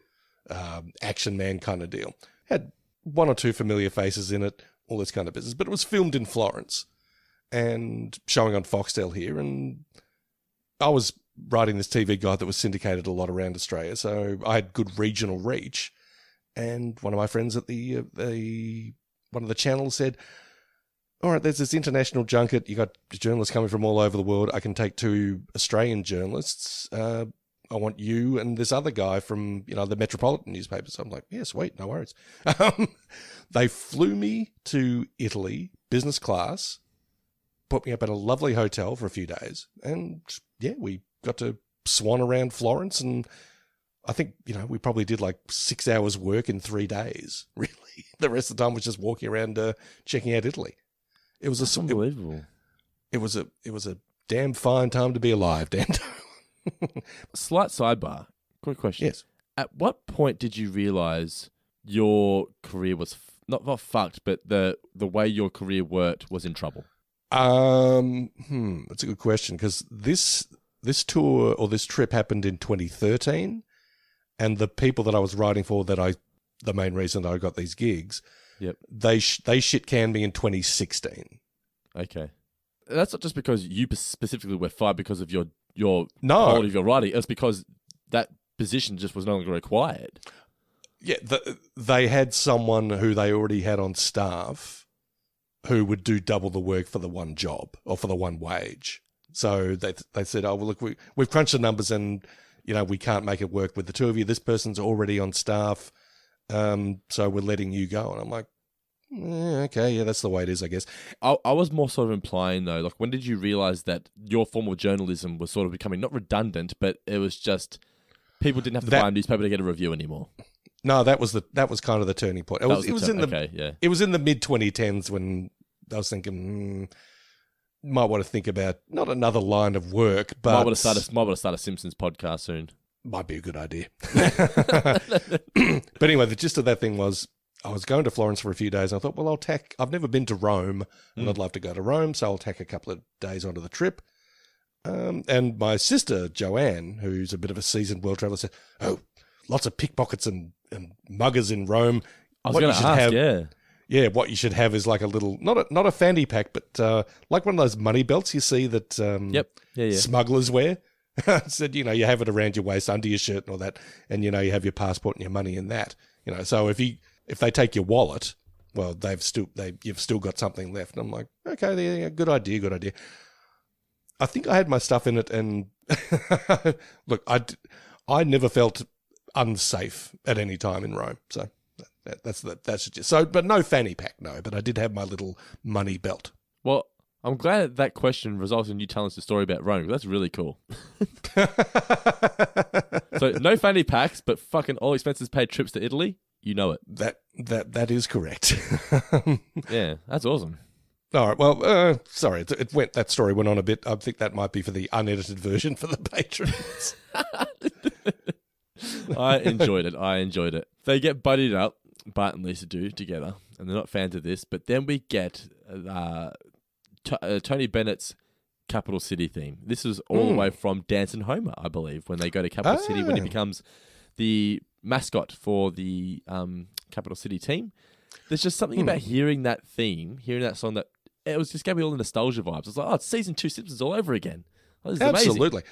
Speaker 8: um, action man kind of deal. Had one or two familiar faces in it, all this kind of business. But it was filmed in Florence and showing on Foxtel here. And I was writing this TV guide that was syndicated a lot around Australia, so I had good regional reach. And one of my friends at the uh, the one of the channels said, "All right, there's this international junket. You got journalists coming from all over the world. I can take two Australian journalists. Uh, I want you and this other guy from you know the Metropolitan newspaper." So I'm like, "Yeah, sweet, no worries." Um, they flew me to Italy, business class, put me up at a lovely hotel for a few days, and yeah, we got to swan around Florence and. I think you know we probably did like six hours work in three days. Really, the rest of the time was just walking around uh, checking out Italy. It was
Speaker 7: That's
Speaker 8: a it,
Speaker 7: unbelievable.
Speaker 8: it was a it was a damn fine time to be alive, Dan.
Speaker 7: Slight sidebar. Quick question.
Speaker 8: yes.
Speaker 7: At what point did you realize your career was f- not not fucked, but the the way your career worked was in trouble?
Speaker 8: Um, hmm, that's a good question because this this tour or this trip happened in 2013, and the people that I was writing for that I the main reason that I got these gigs,
Speaker 7: Yep.
Speaker 8: they sh- they shit canned me in 2016.
Speaker 7: Okay. That's not just because you specifically were fired because of your your
Speaker 8: No.
Speaker 7: quality of your writing. It's because that position just was no longer required.
Speaker 8: Yeah, the, they had someone who they already had on staff who would do double the work for the one job or for the one wage. So they they said, "Oh well, look, we we've crunched the numbers and you know we can't make it work with the two of you. This person's already on staff, um, so we're letting you go." And I'm like, "Yeah, "Okay, yeah, that's the way it is, I guess."
Speaker 7: I, I was more sort of implying though, like when did you realize that your form of journalism was sort of becoming not redundant, but it was just people didn't have to
Speaker 8: That-
Speaker 7: buy a newspaper to get a review anymore.
Speaker 8: No, that was the that was kind of the turning point. It
Speaker 7: That
Speaker 8: was,
Speaker 7: the
Speaker 8: it was
Speaker 7: tur-
Speaker 8: in the
Speaker 7: okay, yeah.
Speaker 8: it was in the mid 2010s when I was thinking. Hmm, might want to think about not another line of work, but
Speaker 7: might want to start a might want to start a Simpsons podcast soon.
Speaker 8: Might be a good idea. but anyway, the gist of that thing was I was going to Florence for a few days. And I thought, well, I'll tack. I've never been to Rome, and I'd love to go to Rome, so I'll tack a couple of days onto the trip. Um, and my sister Joanne, who's a bit of a seasoned world traveler, said, "Oh, lots of pickpockets and, and muggers in Rome.
Speaker 7: I was going
Speaker 8: you
Speaker 7: to
Speaker 8: should
Speaker 7: ask,
Speaker 8: have-
Speaker 7: yeah.
Speaker 8: Yeah, what you should have is like a little not a not a fanny pack, but uh, like one of those money belts you see that um,
Speaker 7: Yep. Yeah, yeah.
Speaker 8: smugglers wear. Said you know you have it around your waist under your shirt and all that, and you know you have your passport and your money in that. You know, so if you if they take your wallet, well, they've still they you've still got something left. And I'm like, okay, yeah, yeah, good idea, good idea. I think I had my stuff in it, and look, I I never felt unsafe at any time in Rome. So that, that's the, that's just so, but no fanny pack, no. But I did have my little money belt.
Speaker 7: Well, I'm glad that, that question resulted in you telling us the story about Rome. That's really cool. so no fanny packs, but fucking all expenses paid trips to Italy. You know it.
Speaker 8: That that that is correct.
Speaker 7: Yeah, that's awesome.
Speaker 8: All right. Well, uh, sorry, it, it went. That story went on a bit. I think that might be for the unedited version for the patrons.
Speaker 7: I enjoyed it. I enjoyed it. They get buddied up, Bart and Lisa do together, and they're not fans of this. But then we get uh, T- uh, Tony Bennett's Capital City theme. This is all the
Speaker 8: Mm.
Speaker 7: way from Dancing Homer, I believe, when they go to Capital City when he
Speaker 8: Ah.
Speaker 7: becomes the mascot for the um, Capital City team. There's just something
Speaker 8: Hmm.
Speaker 7: about hearing that theme, hearing that song that it was just gave me all the nostalgia vibes. It's like, oh, it's season two Simpsons all over again. Oh, amazing.
Speaker 8: Absolutely.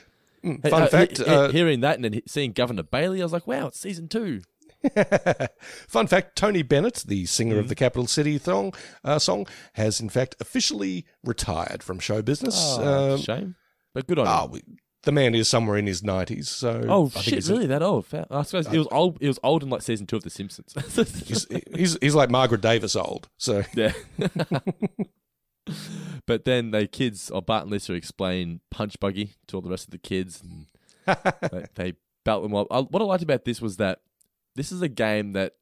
Speaker 8: Mm,
Speaker 7: Hey,
Speaker 8: Fun
Speaker 7: uh,
Speaker 8: fact.
Speaker 7: he- he-
Speaker 8: uh,
Speaker 7: hearing that and then seeing Governor Bailey, I was like, wow, it's season two.
Speaker 8: Fun fact: Tony Bennett, the singer
Speaker 7: Mm.
Speaker 8: of the Capital City song, uh, song, has in fact officially retired from show business.
Speaker 7: Oh,
Speaker 8: Um,
Speaker 7: shame. But good on
Speaker 8: oh,
Speaker 7: him.
Speaker 8: we- the man is somewhere in his nineties. So
Speaker 7: Oh
Speaker 8: I
Speaker 7: shit! Really, that old? I suppose he was old. He was old in like season two of The Simpsons.
Speaker 8: He's, he's he's like Margaret Davis old. So
Speaker 7: yeah. but then the kids, or Bart and Lisa, explain Punch Buggy to all the rest of the kids, and they, they belt them up. Uh, What I liked about this was that this is a game that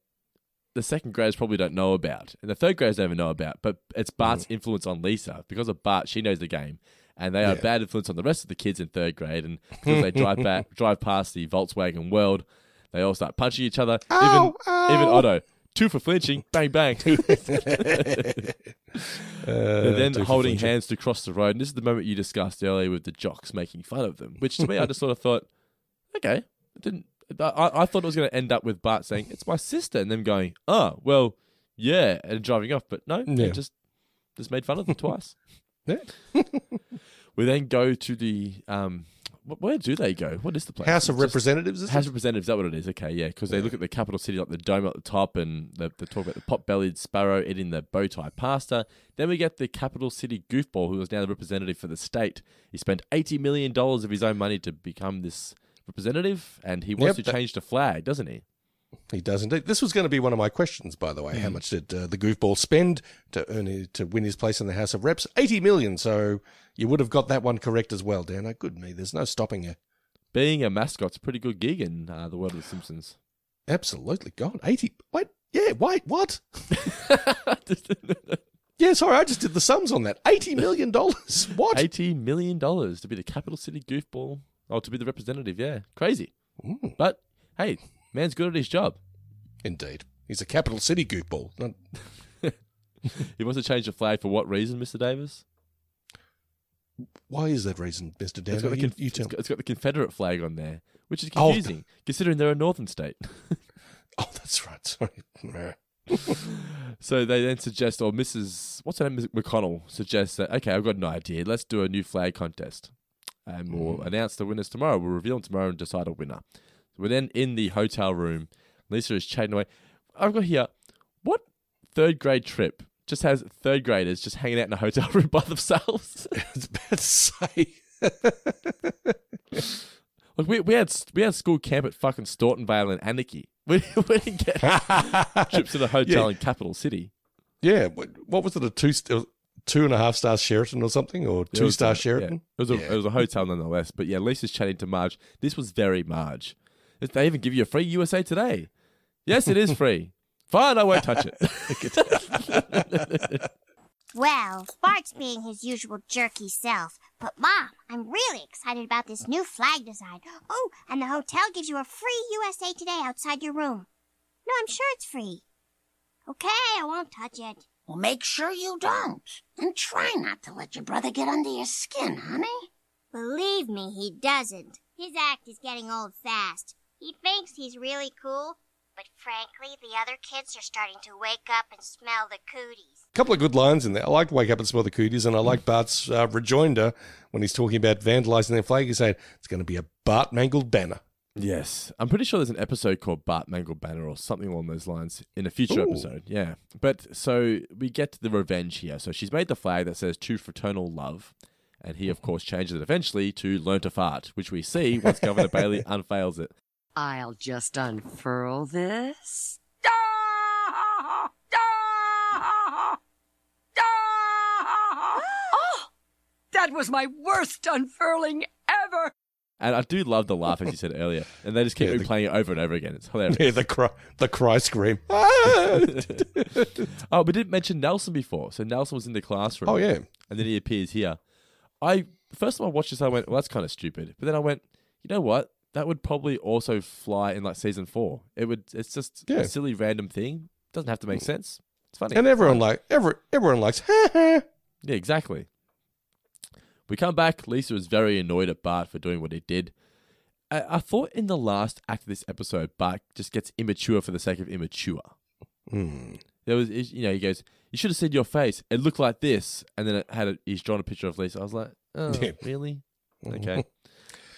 Speaker 7: the second graders probably don't know about, and the third graders don't even know about. But it's Bart's mm-hmm. influence on Lisa because of Bart. She knows the game, and they are
Speaker 8: Yeah.
Speaker 7: bad influence on the rest of the kids in third grade. And because they drive back, drive past the Volkswagen World, they all start punching each other.
Speaker 8: Ow,
Speaker 7: even
Speaker 8: ow.
Speaker 7: even Otto, two for flinching, bang bang. Uh, They're then holding hands to cross the road. And this is the moment you discussed earlier with the jocks making fun of them, which to me, I just sort of thought, okay, it didn't. I, I thought it was going to end up with Bart saying it's my sister, and them going, oh well, yeah, and driving off. But no,
Speaker 8: Yeah.
Speaker 7: they just just made fun of them twice.
Speaker 8: Yeah.
Speaker 7: we then go to the um. Where do they go? What is the place?
Speaker 8: House of
Speaker 7: It's just-
Speaker 8: Representatives. Is
Speaker 7: House of Representatives, is that what it is? Okay, yeah, because they look at the capital city, like the dome at the top, and they, they talk about the pot-bellied sparrow eating the bow tie pasta. Then we get the capital city goofball, who is now the representative for the state. He spent eighty million dollars of his own money to become this representative, and he wants
Speaker 8: Yep,
Speaker 7: to
Speaker 8: that-
Speaker 7: change the flag, doesn't he?
Speaker 8: He does indeed. This was going to be one of my questions, by the way.
Speaker 7: Hmm.
Speaker 8: How much did uh, the goofball spend to earn his, to win his place in the House of Reps? Eighty million. So you would have got that one correct as well, Dan. Oh, good me. There's no stopping you.
Speaker 7: Being a mascot's a pretty good gig in uh, the world of The Simpsons.
Speaker 8: Absolutely. God, eighty. Wait. Yeah. Wait. What? Yeah. Sorry, I just did the sums on that. Eighty million dollars. What?
Speaker 7: Eighty million dollars to be the capital city goofball, or to be the representative. Yeah, crazy.
Speaker 8: Mm,
Speaker 7: But hey, man's good at his job.
Speaker 8: indeed. He's a capital city goofball. Not,
Speaker 7: He wants to change the flag for what reason, Mr. Davis?
Speaker 8: why is that reason, Mister Davis?
Speaker 7: It's got, the
Speaker 8: You,
Speaker 7: conf- it's, it's got the Confederate flag on there, which is
Speaker 8: Oh.
Speaker 7: confusing considering they're a northern state.
Speaker 8: Oh, that's right. Sorry.
Speaker 7: So they then suggest, or Mrs. What's her name? McConnell suggests that okay, I've got an idea. Let's do a new flag contest, and we'll
Speaker 8: Mm.
Speaker 7: announce the winners tomorrow. We'll reveal them tomorrow and decide a winner. We're then in the hotel room. Lisa is chatting away. I've got here. What third grade trip just has third graders just hanging out in a hotel room by themselves?
Speaker 8: I was about to say.
Speaker 7: Like we, we had we had school camp at fucking Staunton Vale and Anarchy. We, we didn't get trips to the hotel
Speaker 8: Yeah.
Speaker 7: in capital city.
Speaker 8: Yeah, what, what was it? A two st- two and a half star Sheraton or something, or two
Speaker 7: was
Speaker 8: star
Speaker 7: a-
Speaker 8: Sheraton?
Speaker 7: yeah. It was a
Speaker 8: Yeah.
Speaker 7: it was a hotel nonetheless. But yeah, Lisa's chatting to Marge. This was very Marge. They even give you a free USA Today. Yes, it is free. Fine, I won't touch it.
Speaker 4: Well, Bart's being his usual jerky self. But, Mom, I'm really excited about this new flag design. Oh, and the hotel gives you a free USA Today outside your room. No, I'm sure it's free. Okay, I won't touch it.
Speaker 11: Well, make sure you don't. And try not to let your brother get under your skin, honey.
Speaker 4: Believe me, he doesn't. His act is getting old fast. He thinks he's really cool, but frankly, the other kids are starting to wake up and smell the cooties.
Speaker 8: A couple of good lines in there. I like Wake Up and Smell the Cooties, and I like Bart's uh, rejoinder when he's talking about vandalising their flag. He's saying it's going to be a Bart mangled banner.
Speaker 7: Yes, I'm pretty sure there's an episode called Bart Mangled Banner or something along those lines in a future
Speaker 8: Ooh.
Speaker 7: episode. Yeah, but so we get to the revenge here. So she's made the flag that says "To Fraternal Love," and he, of mm-hmm. course, changes it eventually to "Learn to Fart," which we see once Governor Bailey unfails it.
Speaker 6: I'll just unfurl this. Oh, that was my worst unfurling ever.
Speaker 7: And I do love the laugh, as you said earlier. And they just keep
Speaker 8: Yeah, the-
Speaker 7: replaying it over and over again. It's hilarious.
Speaker 8: Yeah, the cry, the cry scream.
Speaker 7: oh, we didn't mention Nelson before. So Nelson was in the classroom.
Speaker 8: Oh, yeah.
Speaker 7: And then he appears here. I first time I watched this, I went, "Well, that's kind of stupid." But then I went, "You know what? That would probably also fly in like season four. It would. It's just
Speaker 8: Yeah.
Speaker 7: a silly random thing. Doesn't have to make mm. sense. It's funny.
Speaker 8: and everyone like every, everyone likes.
Speaker 7: Yeah, exactly. We come back. Lisa is very annoyed at Bart for doing what he did. I, I thought in the last act of this episode, Bart just gets immature for the sake of immature.
Speaker 8: Hmm.
Speaker 7: There was, you know, he goes, "You should have seen your face. It looked like this," and then it had a, he's drawn a picture of Lisa. I was like, "Oh,
Speaker 8: Yeah.
Speaker 7: really? Okay."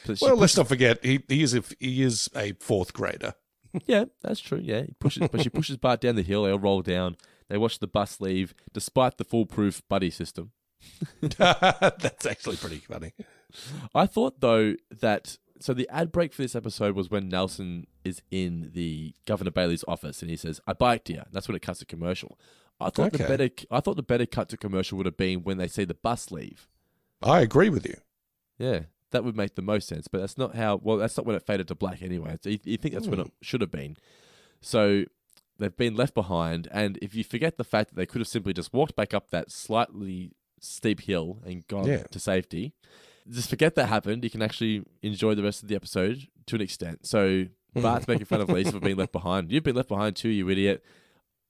Speaker 7: But
Speaker 8: Well, let's not forget he, he is a, he is a fourth grader.
Speaker 7: yeah, that's true. Yeah, he pushes, but she pushes Bart down the hill. They all roll down. They watch the bus leave, despite the foolproof buddy system.
Speaker 8: That's actually pretty funny.
Speaker 7: I thought though that so the ad break for this episode was when Nelson is in the Governor Bailey's office and he says, "I biked you." That's when it cuts to commercial. I thought the better I thought the better cut to commercial would have been when they see the bus leave.
Speaker 8: I agree with you.
Speaker 7: Yeah, that would make the most sense. But that's not how. Well, that's not when it faded to black anyway. So you, you think that's when it hmm. should have been. So they've been left behind, and if you forget the fact that they could have simply just walked back up that slightly steep hill and gone
Speaker 8: Yeah.
Speaker 7: to safety, just forget that happened. You can actually enjoy the rest of the episode to an extent. So hmm. Bart's making fun of Lisa for being left behind. You've been left behind too, you idiot.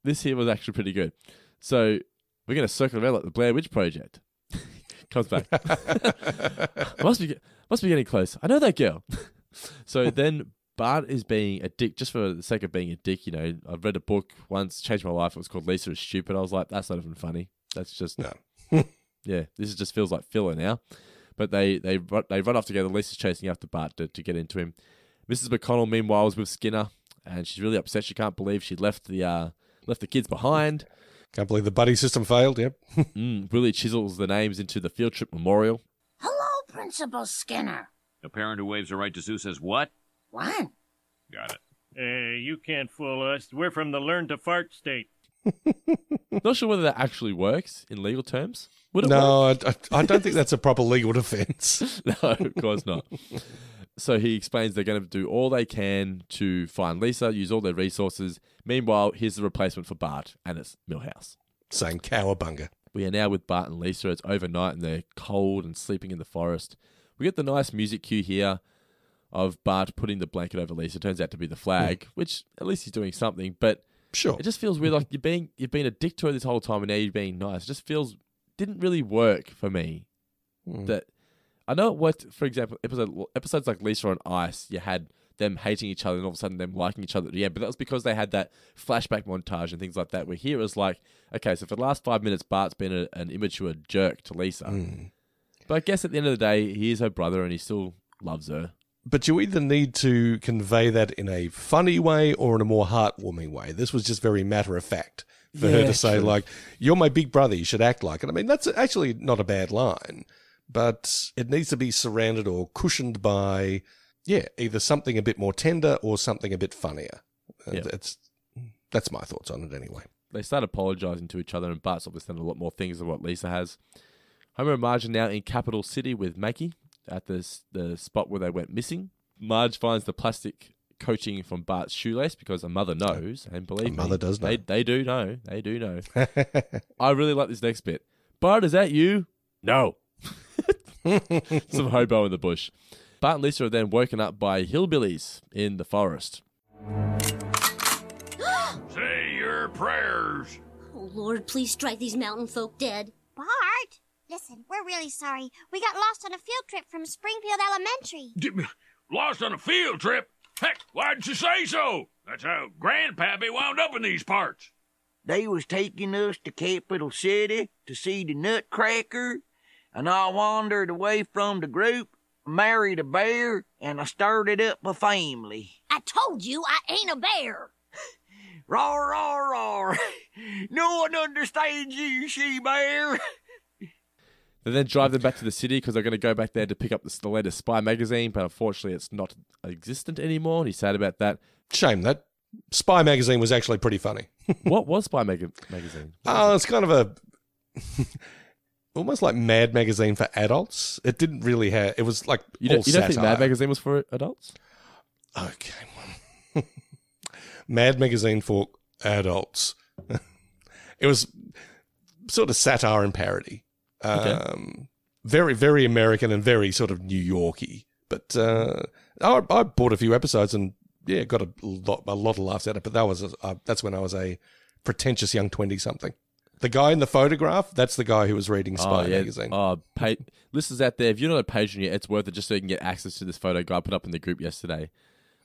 Speaker 7: This here was actually pretty good. So we're going to circle around like the Blair Witch Project. Comes back. must be must be getting close. I know that girl. so then Bart is being a dick just for the sake of being a dick. You know, I've read a book once, changed my life. It was called Lisa is Stupid. I was like, that's not even funny. That's just
Speaker 8: No.
Speaker 7: Yeah. This just feels like filler now. But they they run- they run off together. Lisa's chasing after Bart to, to get into him. Mrs. McConnell meanwhile is with Skinner, and she's really upset. She can't believe she left the uh, left the kids behind.
Speaker 8: Can't believe the buddy system failed. Yep.
Speaker 7: mm, Willie chisels the names into the field trip memorial.
Speaker 11: Hello, Principal Skinner.
Speaker 1: A parent who waives a right to sue says what?
Speaker 11: What?
Speaker 1: Got it.
Speaker 5: Uh, you can't fool us. We're from the learn to fart state.
Speaker 7: Not sure whether that actually works in legal terms. Would it
Speaker 8: No, I, I, I don't think that's a proper legal defense.
Speaker 7: no, of course not. So he explains they're going to do all they can to find Lisa, use all their resources. Meanwhile, here's the replacement for Bart, and it's Millhouse.
Speaker 8: Saying cowabunga.
Speaker 7: We are now with Bart and Lisa. It's overnight, and they're cold and sleeping in the forest. We get the nice music cue here of Bart putting the blanket over Lisa. Turns out to be the flag, hmm. which at least he's doing something. But
Speaker 8: Sure.
Speaker 7: it just feels weird. Like you're being you've been a dick to her this whole time, and now you're being nice. It just feels didn't really work for me. Hmm. That I know it worked. For example, episode episodes like Lisa on Ice, you had them hating each other and all of a sudden them liking each other Yeah. But that was because they had that flashback montage and things like that. Where here it was like, okay, so for the last five minutes, Bart's been a, an immature jerk to Lisa. Hmm. But I guess at the end of the day, he is her brother and he still loves her.
Speaker 8: But you either need to convey that in a funny way or in a more heartwarming way. This was just very matter of fact for her to say,
Speaker 7: true.
Speaker 8: like, "You're my big brother. You should act like it." I mean, that's actually not a bad line, but it needs to be surrounded or cushioned by, yeah, either something a bit more tender or something a bit funnier. Uh,
Speaker 7: Yeah.
Speaker 8: That's that's my thoughts on it anyway.
Speaker 7: They start apologizing to each other, and Bart's obviously done a lot more things than what Lisa has. Homer and Marge are now in Capital City with Maggie at the, the spot where they went missing. Marge finds the plastic coating from Bart's shoelace because a mother knows, and believe
Speaker 8: A
Speaker 7: me,
Speaker 8: mother does know.
Speaker 7: They, they do know. They do know. I really like this next bit. Bart, is that you? No. Some hobo in the bush. Bart and Lisa are then woken up by hillbillies in the forest.
Speaker 1: Say your prayers.
Speaker 2: Oh, Lord, please strike these mountain folk dead.
Speaker 4: Bart, listen, we're really sorry. We got lost on a field trip from Springfield Elementary.
Speaker 1: Lost on a field trip? Heck, why'd you say so? That's how Grandpappy wound up in these parts.
Speaker 12: They was taking us to Capital City to see the Nutcracker, and I wandered away from the group, married a bear, and I started up a family.
Speaker 11: I told you I ain't a bear.
Speaker 12: Roar, roar, roar. No one understands you, she bear.
Speaker 7: They then drive them back to the city because they're going to go back there to pick up the, the latest Spy magazine, but unfortunately it's not existent anymore. And he's sad about that.
Speaker 8: Shame that Spy magazine was actually pretty funny.
Speaker 7: what was Spy mag- magazine?
Speaker 8: Oh, it's kind of a. almost like Mad Magazine for adults. It didn't really have. It was like
Speaker 7: You don't, you don't think. Mad Magazine was for adults?
Speaker 8: Okay. Mad Magazine for adults. it was sort of satire and parody.
Speaker 7: Okay.
Speaker 8: Um, Very, very American and very sort of New Yorky. But uh, I, I bought a few episodes and yeah, got a lot, a lot of laughs out of it. But that was uh, that's when I was a pretentious young twenty something. The guy in the photograph, that's the guy who was reading Spy
Speaker 7: oh, yeah.
Speaker 8: magazine.
Speaker 7: Oh, pay, listeners out there, if you're not a patron yet, it's worth it just so you can get access to this photo guy put up in the group yesterday.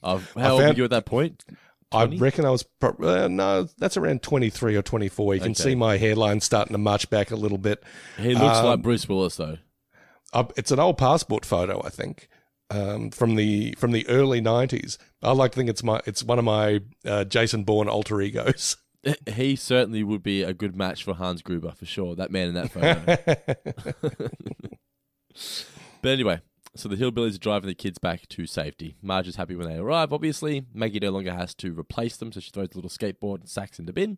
Speaker 8: I
Speaker 7: how old were you at that point?
Speaker 8: I reckon I was pro- uh, no, that's around twenty three or twenty four. You can see my hairline starting to march back a little bit.
Speaker 7: He looks
Speaker 8: Um,
Speaker 7: like Bruce Willis, though.
Speaker 8: Uh, it's an old passport photo, I think, um, from the from the early nineties. I like to think it's my it's one of my uh, Jason Bourne alter egos.
Speaker 7: He certainly would be a good match for Hans Gruber for sure. That man in that photo. but anyway, so the hillbillies are driving the kids back to safety. Marge is happy when they arrive. Obviously, Maggie no longer has to replace them, so she throws the little skateboard and sacks in the bin.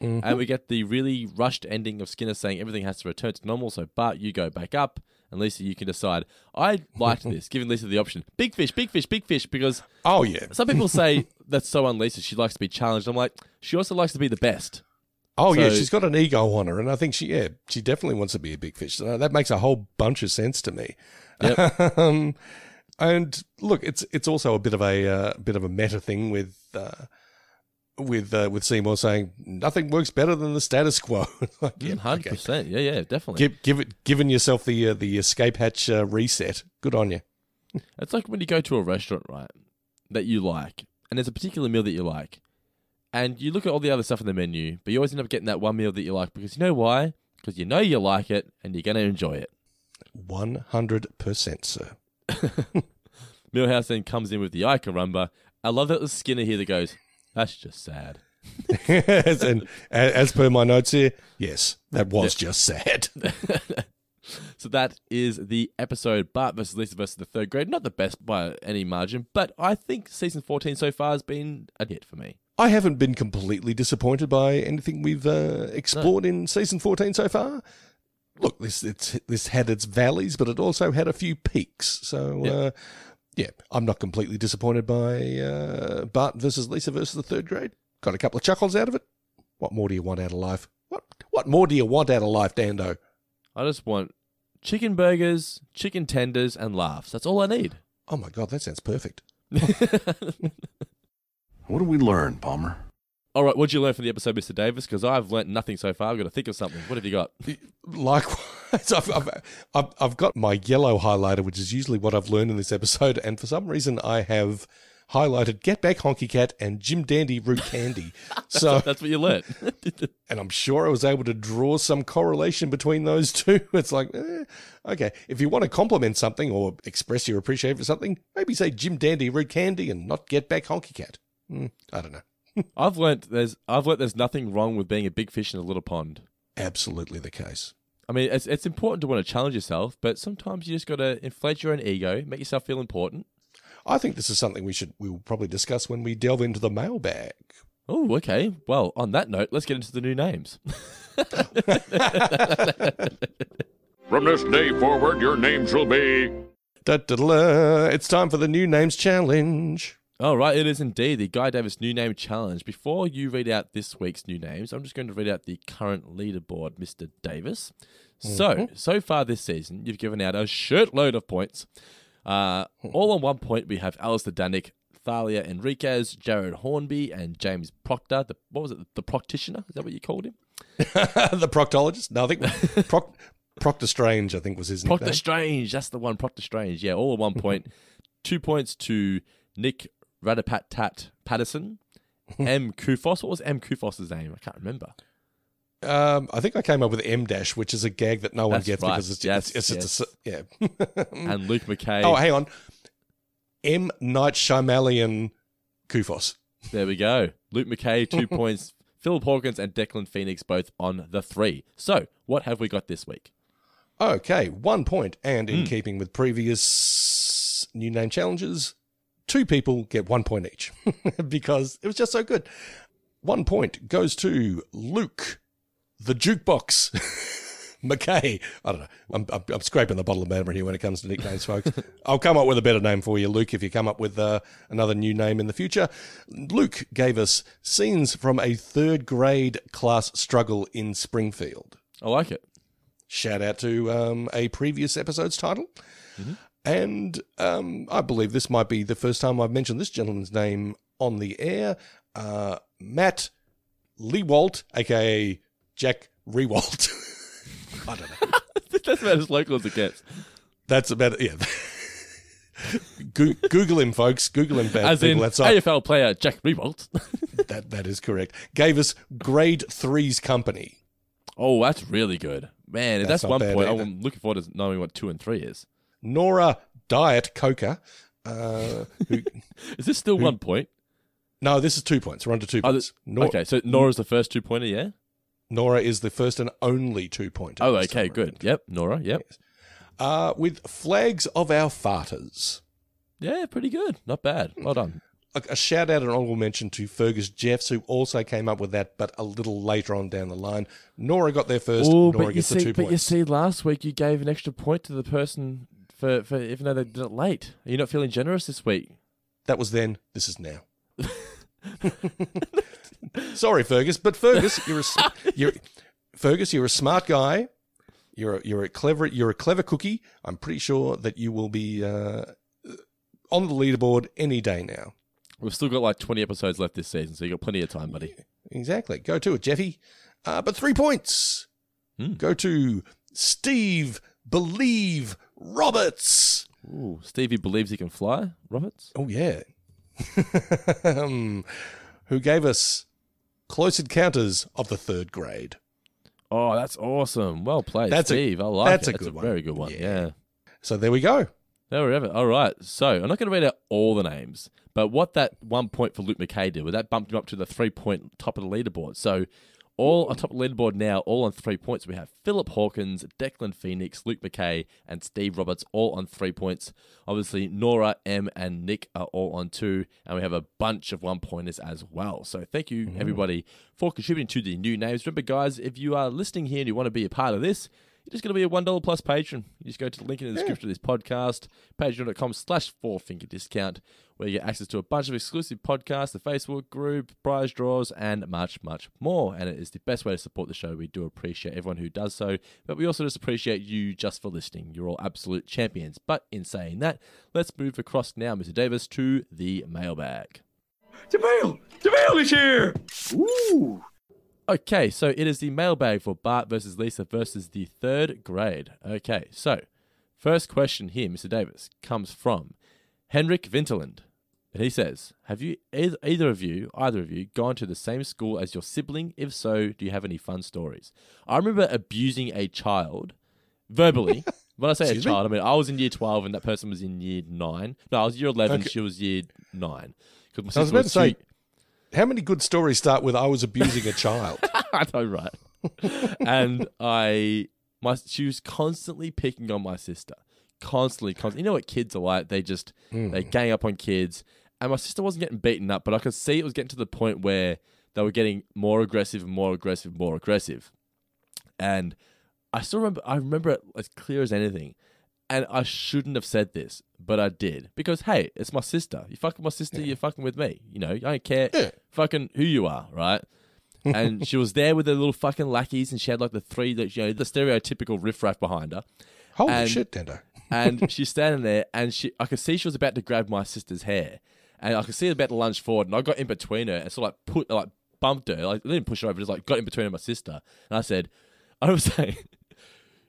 Speaker 8: Mhm.
Speaker 7: And we get the really rushed ending of Skinner saying everything has to return to normal. So Bart, you go back up, and Lisa, you can decide. I liked this, giving Lisa the option: big fish, big fish, big fish, because
Speaker 8: oh yeah,
Speaker 7: some people say that's so un Lisa. She likes to be challenged. I'm like, she also likes to be the best.
Speaker 8: Oh yeah, she's got an ego on her, and I think she yeah she definitely wants to be a big fish. So that makes a whole bunch of sense to me. um, and look, it's it's also a bit of a uh, bit of a meta thing with. Uh, with uh, with Seymour saying nothing works better than the status quo. like, yeah,
Speaker 7: Hundred
Speaker 8: okay.
Speaker 7: percent. Yeah, yeah, definitely.
Speaker 8: Give give it giving yourself the uh, the escape hatch uh, reset. Good on you.
Speaker 7: It's like when you go to a restaurant, right, that you like, and there's a particular meal that you like, and you look at all the other stuff in the menu, but you always end up getting that one meal that you like because you know why? Because you know you like it and you're going to enjoy it.
Speaker 8: One hundred percent, sir.
Speaker 7: Milhouse then comes in with the Ay caramba. I love that the Skinner here that goes, that's just sad.
Speaker 8: as, and as per my notes here, yes, that was just sad.
Speaker 7: so that is the episode Bart versus Lisa versus the third grade. Not the best by any margin, but I think season 14 so far has been a hit for me.
Speaker 8: I haven't been completely disappointed by anything we've uh, explored in season 14 so far. Look, this it's this had its valleys, but it also had a few peaks. So,
Speaker 7: Yeah.
Speaker 8: uh, yeah, I'm not completely disappointed by uh, Bart versus Lisa versus the third grade. Got a couple of chuckles out of it. What more do you want out of life? What What more do you want out of life, Dando?
Speaker 7: I just want chicken burgers, chicken tenders, and laughs. That's all I need.
Speaker 8: Oh my god, that sounds perfect.
Speaker 13: What did we learn, Palmer?
Speaker 7: All right, what'd you learn from the episode, Mr. Davis? Because I've learnt nothing so far. I've got to think of something. What have you got?
Speaker 8: Likewise, I've, I've, I've, I've got my yellow highlighter, which is usually what I've learned in this episode, and for some reason I have highlighted Get Back Honky Cat and Jim Dandy Root Candy. so
Speaker 7: That's what you learnt.
Speaker 8: and I'm sure I was able to draw some correlation between those two. It's like, eh, okay, if you want to compliment something or express your appreciation for something, maybe say Jim Dandy Root Candy and not Get Back Honky Cat. Hmm, I don't know.
Speaker 7: I've learnt there's I've learnt there's nothing wrong with being a big fish in a little pond.
Speaker 8: Absolutely the case.
Speaker 7: I mean, it's it's important to want to challenge yourself, but sometimes you just got to inflate your own ego, make yourself feel important.
Speaker 8: I think this is something we should we will probably discuss when we delve into the mailbag.
Speaker 7: Oh, okay. Well, on that note, let's get into the new names.
Speaker 14: From this day forward, your name shall be.
Speaker 8: Da, da, da, da. It's time for the new names challenge.
Speaker 7: All right, it is indeed the Guy Davis New Name Challenge. Before you read out this week's new names, I'm just going to read out the current leaderboard, Mr. Davis. So,
Speaker 8: Mhm.
Speaker 7: so far this season, you've given out a shirtload of points. Uh, all on one point, we have Alistair Danick, Thalia Enriquez, Jared Hornby, and James Proctor. The, what was it? The Proctitioner? Is that what you called him?
Speaker 8: the proctologist? No, I think Proc, Proctor Strange, I think was his name.
Speaker 7: Proctor
Speaker 8: nickname.
Speaker 7: Strange. That's the one. Proctor Strange. Yeah, all at one point. Two points to Nick Radapat Tat Patterson. M. Kufos. What was M. Kufos's name? I can't remember.
Speaker 8: Um, I think I came up with M dash, which is a gag that no one
Speaker 7: That's
Speaker 8: gets
Speaker 7: right.
Speaker 8: because it's,
Speaker 7: Yes,
Speaker 8: it's, it's, just a, yeah.
Speaker 7: And Luke McKay.
Speaker 8: Oh, hang on. M Night Shyamalan Kufos.
Speaker 7: There we go. Luke McKay, two points. Philip Hawkins and Declan Phoenix both on the three. So, what have we got this week?
Speaker 8: Okay, one point, and in
Speaker 7: Hmm.
Speaker 8: keeping with previous new name challenges, two people get one point each because it was just so good. One point goes to Luke, the jukebox. McKay. I don't know. I'm, I'm, I'm scraping the bottom of the here when it comes to nicknames, folks. I'll come up with a better name for you, Luke, if you come up with uh, another new name in the future. Luke gave us scenes from a third grade class struggle in Springfield.
Speaker 7: I like it.
Speaker 8: Shout out to um, a previous episode's title.
Speaker 7: Mm-hmm.
Speaker 8: And um, I believe this might be the first time I've mentioned this gentleman's name on the air. Uh, Matt Lewalt, aka Jack Riewoldt. I don't know.
Speaker 7: That's about as local as it gets.
Speaker 8: That's about it. yeah. Google him, folks. Google him,
Speaker 7: As in
Speaker 8: right.
Speaker 7: AFL player Jack Riewoldt.
Speaker 8: that that is correct. Gave us grade three's company.
Speaker 7: oh, that's really good. Man,
Speaker 8: That's
Speaker 7: that's, one point,
Speaker 8: either.
Speaker 7: I'm looking forward to knowing what two and three is.
Speaker 8: Nora Diet Coca. Uh, who,
Speaker 7: Is this still
Speaker 8: who-
Speaker 7: one point?
Speaker 8: No, this is two points. We're under two
Speaker 7: Oh,
Speaker 8: points.
Speaker 7: okay, so Nora's the first two pointer, yeah?
Speaker 8: Nora is the first and only two pointer.
Speaker 7: Oh, okay, good.
Speaker 8: around.
Speaker 7: Yep, Nora, yep.
Speaker 8: Uh, with flags of our farters.
Speaker 7: Yeah, pretty good. Not bad. Well done.
Speaker 8: A, a shout out and honorable mention to Fergus Jeffs, who also came up with that, but a little later on down the line. Nora got there first.
Speaker 7: Oh,
Speaker 8: Nora
Speaker 7: but you
Speaker 8: gets the
Speaker 7: see,
Speaker 8: two
Speaker 7: but you see, last week you gave an extra point to the person for, for even though they did it late. Are you not feeling generous this week?
Speaker 8: That was then. This is now. Sorry, Fergus, but Fergus, you're a you're Fergus, you're a smart guy. You're a, you're a clever you're a clever cookie. I'm pretty sure that you will be uh, on the leaderboard any day now.
Speaker 7: We've still got like 20 episodes left this season, so you got plenty of time, buddy.
Speaker 8: Exactly. Go to it, Jeffy. Uh, but three points.
Speaker 7: Hmm.
Speaker 8: Go to Steve Believe Roberts.
Speaker 7: Ooh, Stevie believes he can fly, Roberts.
Speaker 8: Oh yeah. um, who gave us Close Encounters of the Third Grade.
Speaker 7: Oh, that's awesome. Well played,
Speaker 8: That's a-
Speaker 7: Steve. I like
Speaker 8: that's
Speaker 7: it.
Speaker 8: a
Speaker 7: That's
Speaker 8: good
Speaker 7: a
Speaker 8: one.
Speaker 7: very good one.
Speaker 8: Yeah.
Speaker 7: Yeah.
Speaker 8: So there we go.
Speaker 7: There we have it. All right. So I'm not going to read out all the names, but what that one point for Luke McKay did was that bumped him up to the three point top of the leaderboard. So all on top of the leaderboard now, all on three points. We have Philip Hawkins, Declan Phoenix, Luke McKay, and Steve Roberts all on three points. Obviously, Nora, M, and Nick are all on two, and we have a bunch of one pointers as well. So thank you, mm-hmm. everybody, for contributing to the new names. Remember, guys, if you are listening here and you want to be a part of this, you're just going to be a $1 plus patron. You just go to the link in the description of this podcast, patreon.com slash four finger discount, where you get access to a bunch of exclusive podcasts, the Facebook group, prize draws, and much, much more. And it is the best way to support the show. We do appreciate everyone who does so, but we also just appreciate you just for listening. You're all absolute champions. But in saying that, let's move across now, Mr. Davis, to the mailbag.
Speaker 5: Jamil! Jamil is here!
Speaker 7: Ooh. Okay, so it is the mailbag for Bart versus Lisa versus the third grade. Okay, so first question here, Mr. Davis, comes from Henrik Vinterland. And he says, Have you either, of you, either of you, gone to the same school as your sibling? If so, do you have any fun stories? I remember abusing a child verbally. when I say
Speaker 8: Excuse
Speaker 7: a
Speaker 8: me?
Speaker 7: child, I mean I was in year twelve and that person was in year nine. No, I was year eleven,
Speaker 8: Okay.
Speaker 7: she was year nine. 'Cause my
Speaker 8: I was
Speaker 7: sister
Speaker 8: about to say,
Speaker 7: two-
Speaker 8: how many good stories start with I was abusing a child?
Speaker 7: I know, right? and I, my, she was constantly picking on my sister, constantly, constantly. You know what kids are like? They just hmm. they gang up on kids, and my sister wasn't getting beaten up, but I could see it was getting to the point where they were getting more aggressive, and more aggressive, and more aggressive, and I still remember. I remember it as clear as anything. And I shouldn't have said this, but I did because hey, it's my sister. You fucking my sister. You're fucking with me. You know, I don't care fucking who you are, right? and she was there with her little fucking lackeys, and she had like the three that you know the stereotypical riffraff behind her.
Speaker 8: Holy
Speaker 7: And-
Speaker 8: shit, Dando.
Speaker 7: and she's standing there, and she I could see she was about to grab my sister's hair, and I could see her about to lunge forward, and I got in between her and sort of like put like bumped her, like I didn't push her over, just like got in between her and my sister, and I said, I was saying,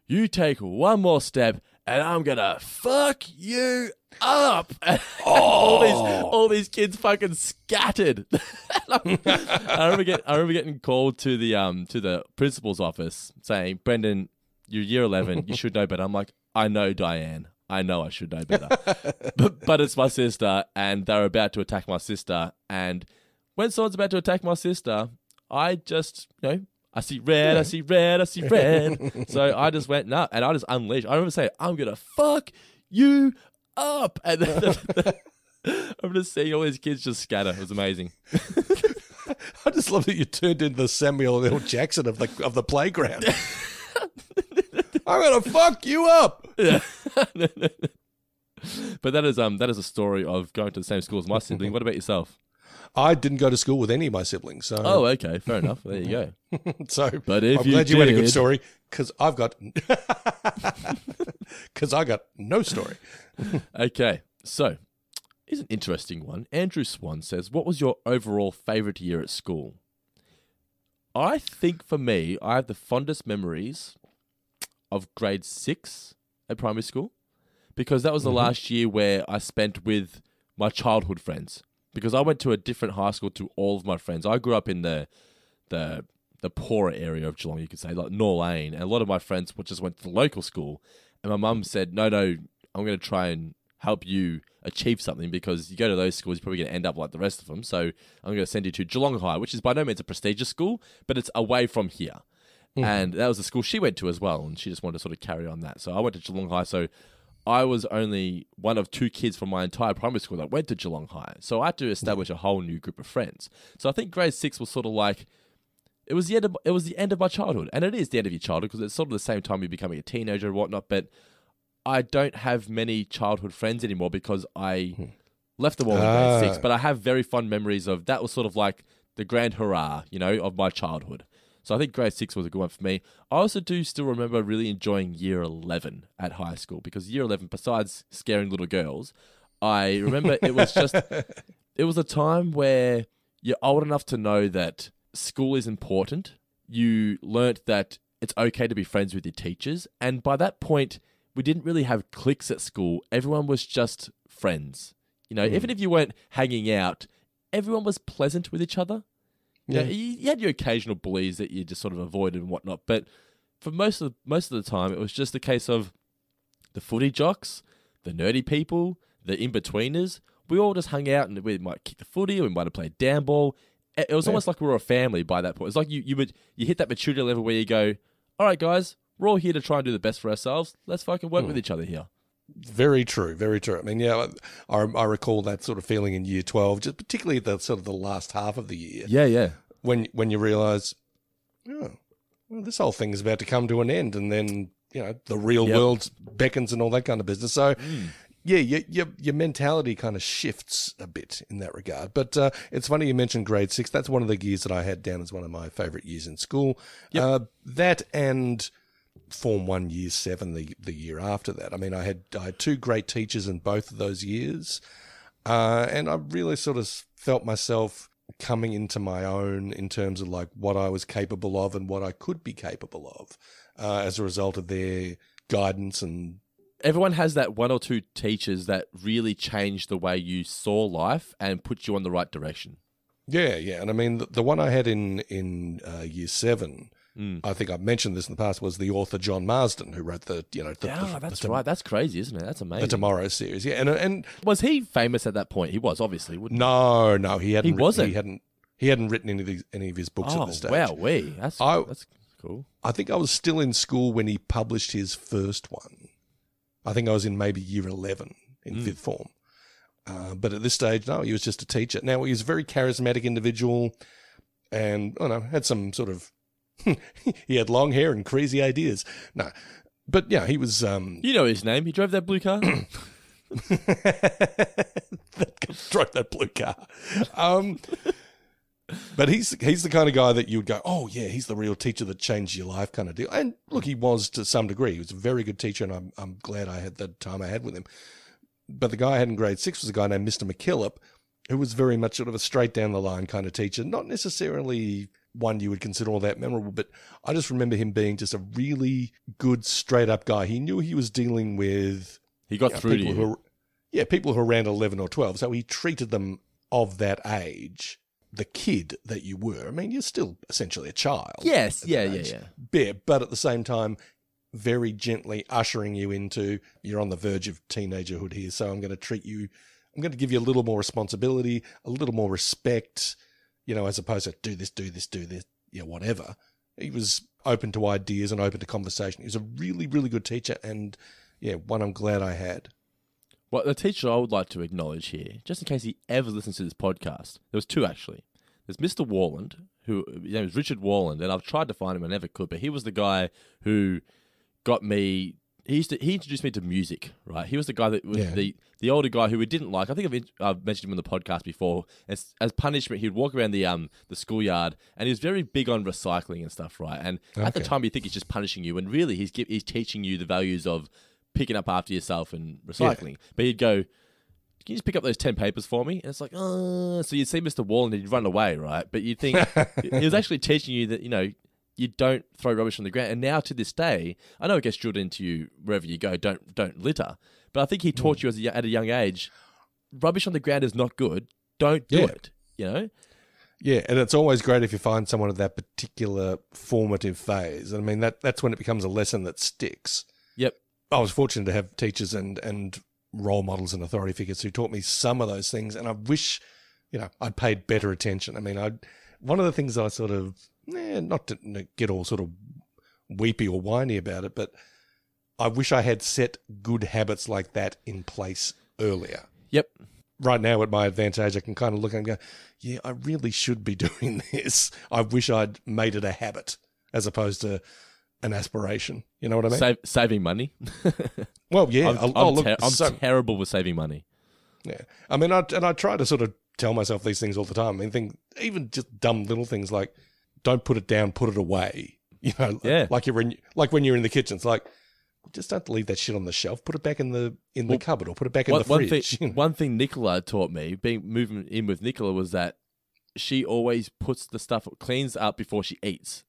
Speaker 7: you take one more step, and I'm gonna fuck you up. And all these all these kids fucking scattered. I remember getting I remember getting called to the um to the principal's office saying, Brendan, you're year eleven, you should know better. I'm like, I know Diane. I know I should know better. but, but it's my sister and they're about to attack my sister and when someone's about to attack my sister, I just you know I see red, I see red, I see red. so I just went nuts and I just unleashed. I remember saying, I'm gonna fuck you up. And then I'm just seeing all these kids just scatter. It was amazing.
Speaker 8: I just love that you turned into the Samuel L. Jackson of the of the playground. I'm gonna fuck you up.
Speaker 7: Yeah. but that is um that is a story of going to the same school as my sibling. What about yourself?
Speaker 8: I didn't go to school with any of my siblings. So
Speaker 7: Oh, okay, fair enough. There you go.
Speaker 8: so,
Speaker 7: But if
Speaker 8: I'm
Speaker 7: you
Speaker 8: glad you had a good story because I've got because I got no story.
Speaker 7: Okay, so here's an interesting one. Andrew Swan says, "What was your overall favorite year at school?" I think for me, I have the fondest memories of grade six at primary school because that was the
Speaker 8: Mhm.
Speaker 7: last year where I spent with my childhood friends. Because I went to a different high school to all of my friends. I grew up in the the the poorer area of Geelong, you could say, like Norlane, and a lot of my friends just went to the local school. And my mum said, "No, no, I'm going to try and help you achieve something because you go to those schools, you're probably going to end up like the rest of them. So I'm going to send you to Geelong High, which is by no means a prestigious school, but it's away from here."
Speaker 8: Mhm.
Speaker 7: And that was the school she went to as well, and she just wanted to sort of carry on that. So I went to Geelong High, so I was only one of two kids from my entire primary school that went to Geelong High. So I had to establish a whole new group of friends. So I think grade six was sort of like it was the end of it was the end of my childhood, and it is the end of your childhood because it's sort of the same time you're becoming a teenager and whatnot. But I don't have many childhood friends anymore because I left the world in grade six.
Speaker 8: Ah.
Speaker 7: But I have very fond memories of that. Was sort of like the grand hurrah, you know, of my childhood. So I think grade six was a good one for me. I also do still remember really enjoying year eleven at high school because year eleven, besides scaring little girls, I remember it was just it was a time where you're old enough to know that school is important. You learnt that it's okay to be friends with your teachers. And by that point, we didn't really have cliques at school. Everyone was just friends. You know,
Speaker 8: Mm.
Speaker 7: even if you weren't hanging out, everyone was pleasant with each other. You, know,
Speaker 8: Yeah.
Speaker 7: you, you had your occasional bullies that you just sort of avoided and whatnot. But for most of most of the time, it was just a case of the footy jocks, the nerdy people, the in betweeners. We all just hung out and we might kick the footy, or we might have played down ball. It was
Speaker 8: Yeah.
Speaker 7: almost like we were a family by that point. It's like you you would you hit that maturity level where you go, all right, guys, we're all here to try and do the best for ourselves. Let's fucking work
Speaker 8: Hmm.
Speaker 7: with each other here.
Speaker 8: Very true, very true. I mean, yeah, I, I recall that sort of feeling in year twelve, just particularly the sort of the last half of the year.
Speaker 7: Yeah, yeah.
Speaker 8: When when you realise, oh, well, this whole thing is about to come to an end, and then you know the real
Speaker 7: Yep.
Speaker 8: world beckons and all that kind of business. So. Yeah, your, your your mentality kind of shifts a bit in that regard. But uh, it's funny you mentioned grade six. That's one of the years that I had down as one of my favourite years in school. Uh, that and Form One, Year Seven, the the year after that. I mean, I had I had two great teachers in both of those years, uh, and I really sort of felt myself coming into my own in terms of like what I was capable of and what I could be capable of uh, as a result of their guidance and
Speaker 7: Everyone has that one or two teachers that really change the way you saw life and put you on the right direction.
Speaker 8: Yeah, yeah, and I mean the, the one I had in in uh, year seven.
Speaker 7: Mm.
Speaker 8: I think I've mentioned this in the past. Was the author John Marsden who wrote the you know the,
Speaker 7: Yeah,
Speaker 8: the,
Speaker 7: that's
Speaker 8: the,
Speaker 7: right. That's crazy, isn't it? That's amazing the.
Speaker 8: Tomorrow series. Yeah, and and
Speaker 7: was he famous at that point? He was obviously. Wouldn't
Speaker 8: no, no, he hadn't.
Speaker 7: He
Speaker 8: written-
Speaker 7: wasn't?
Speaker 8: He hadn't. He hadn't written any of these, any of his books
Speaker 7: Oh,
Speaker 8: at this stage.
Speaker 7: wow, we that's
Speaker 8: I,
Speaker 7: that's cool.
Speaker 8: I think I was still in school when he published his first one. I think I was in maybe year eleven in
Speaker 7: Mm.
Speaker 8: fifth form. Uh, but at this stage, no, he was just a teacher. Now he was a very charismatic individual, and I don't know had some sort of. he had long hair and crazy ideas. No, but yeah, he was. Um,
Speaker 7: You know his name. He drove that blue car.
Speaker 8: that drove that blue car. Um, but he's he's the kind of guy that you would go, oh yeah, he's the real teacher that changed your life, kind of deal. And look, he was to some degree. He was a very good teacher, and I'm I'm glad I had the time I had with him. But the guy I had in grade six was a guy named Mr. McKillop, who was very much sort of a straight down the line kind of teacher, not necessarily one you would consider all that memorable, but I just remember him being just a really good, straight up guy. He knew he was dealing with
Speaker 7: He got
Speaker 8: you know,
Speaker 7: through to
Speaker 8: people who were- yeah, people who are around 11 or 12. So he treated them of that age, the kid that you were. I mean, you're still essentially a child.
Speaker 7: Yes, yeah, yeah, yeah.
Speaker 8: Yeah, but at the same time, very gently ushering you into you're on the verge of teenagerhood here. So I'm going to treat you, I'm going to give you a little more responsibility, a little more respect, you know, as opposed to do this, do this, do this, yeah, whatever. He was open to ideas and open to conversation. He was a really, really good teacher and, yeah, one I'm glad I had.
Speaker 7: Well, the teacher I would like to acknowledge here, just in case he ever listens to this podcast, there was two actually. There's Mr. Warland, who his name is Richard Warland, and I've tried to find him, I never could, but he was the guy who got me. He used to, he introduced me to music, right? He was the guy that was
Speaker 8: Yeah.
Speaker 7: the the older guy who we didn't like. I think I've, I've mentioned him on the podcast before. As as punishment, he'd walk around the um the schoolyard, and he was very big on recycling and stuff, right? And at the time, you think he's just punishing you, and really, he's he's teaching you the values of picking up after yourself and recycling. But he'd go, can you just pick up those 10 papers for me? And it's like, oh, so you'd see Mr. Warland he'd run away, right? But you'd think he was actually teaching you that, you know, you don't throw rubbish on the ground. And now to this day, I know it gets drilled into you wherever you go, don't don't litter. But I think he taught mm. you as a, at a young age, rubbish on the ground is not good. Don't do
Speaker 8: Yeah.
Speaker 7: it, you know?
Speaker 8: Yeah, and it's always great if you find someone at that particular formative phase. I mean, that that's when it becomes a lesson that sticks.
Speaker 7: Yep.
Speaker 8: I was fortunate to have teachers and and role models and authority figures who taught me some of those things, and I wish, you know, I'd paid better attention. I mean, I one of the things I sort of, eh, not to get all sort of weepy or whiny about it, but I wish I had set good habits like that in place earlier.
Speaker 7: Yep.
Speaker 8: Right now, at my advantage, I can kind of look and go, yeah, I really should be doing this. I wish I'd made it a habit as opposed to an aspiration. You know what I mean?
Speaker 7: Save, saving money.
Speaker 8: Well, yeah.
Speaker 7: I'm,
Speaker 8: I'll-
Speaker 7: I'm,
Speaker 8: oh, look,
Speaker 7: ter- I'm
Speaker 8: so-
Speaker 7: terrible with saving money.
Speaker 8: Yeah, I mean, I and I try to sort of tell myself these things all the time. I mean, think even just dumb little things like, "Don't put it down, put it away." You know,
Speaker 7: Yeah.
Speaker 8: like you're in, like when you're in the kitchen, it's like, just don't leave that shit on the shelf. Put it back in the in the
Speaker 7: Well,
Speaker 8: cupboard or put it back in
Speaker 7: one,
Speaker 8: the
Speaker 7: one
Speaker 8: fridge.
Speaker 7: thing, one thing Nicola taught me, being moving in with Nicola, was that she always puts the stuff cleans up before she eats.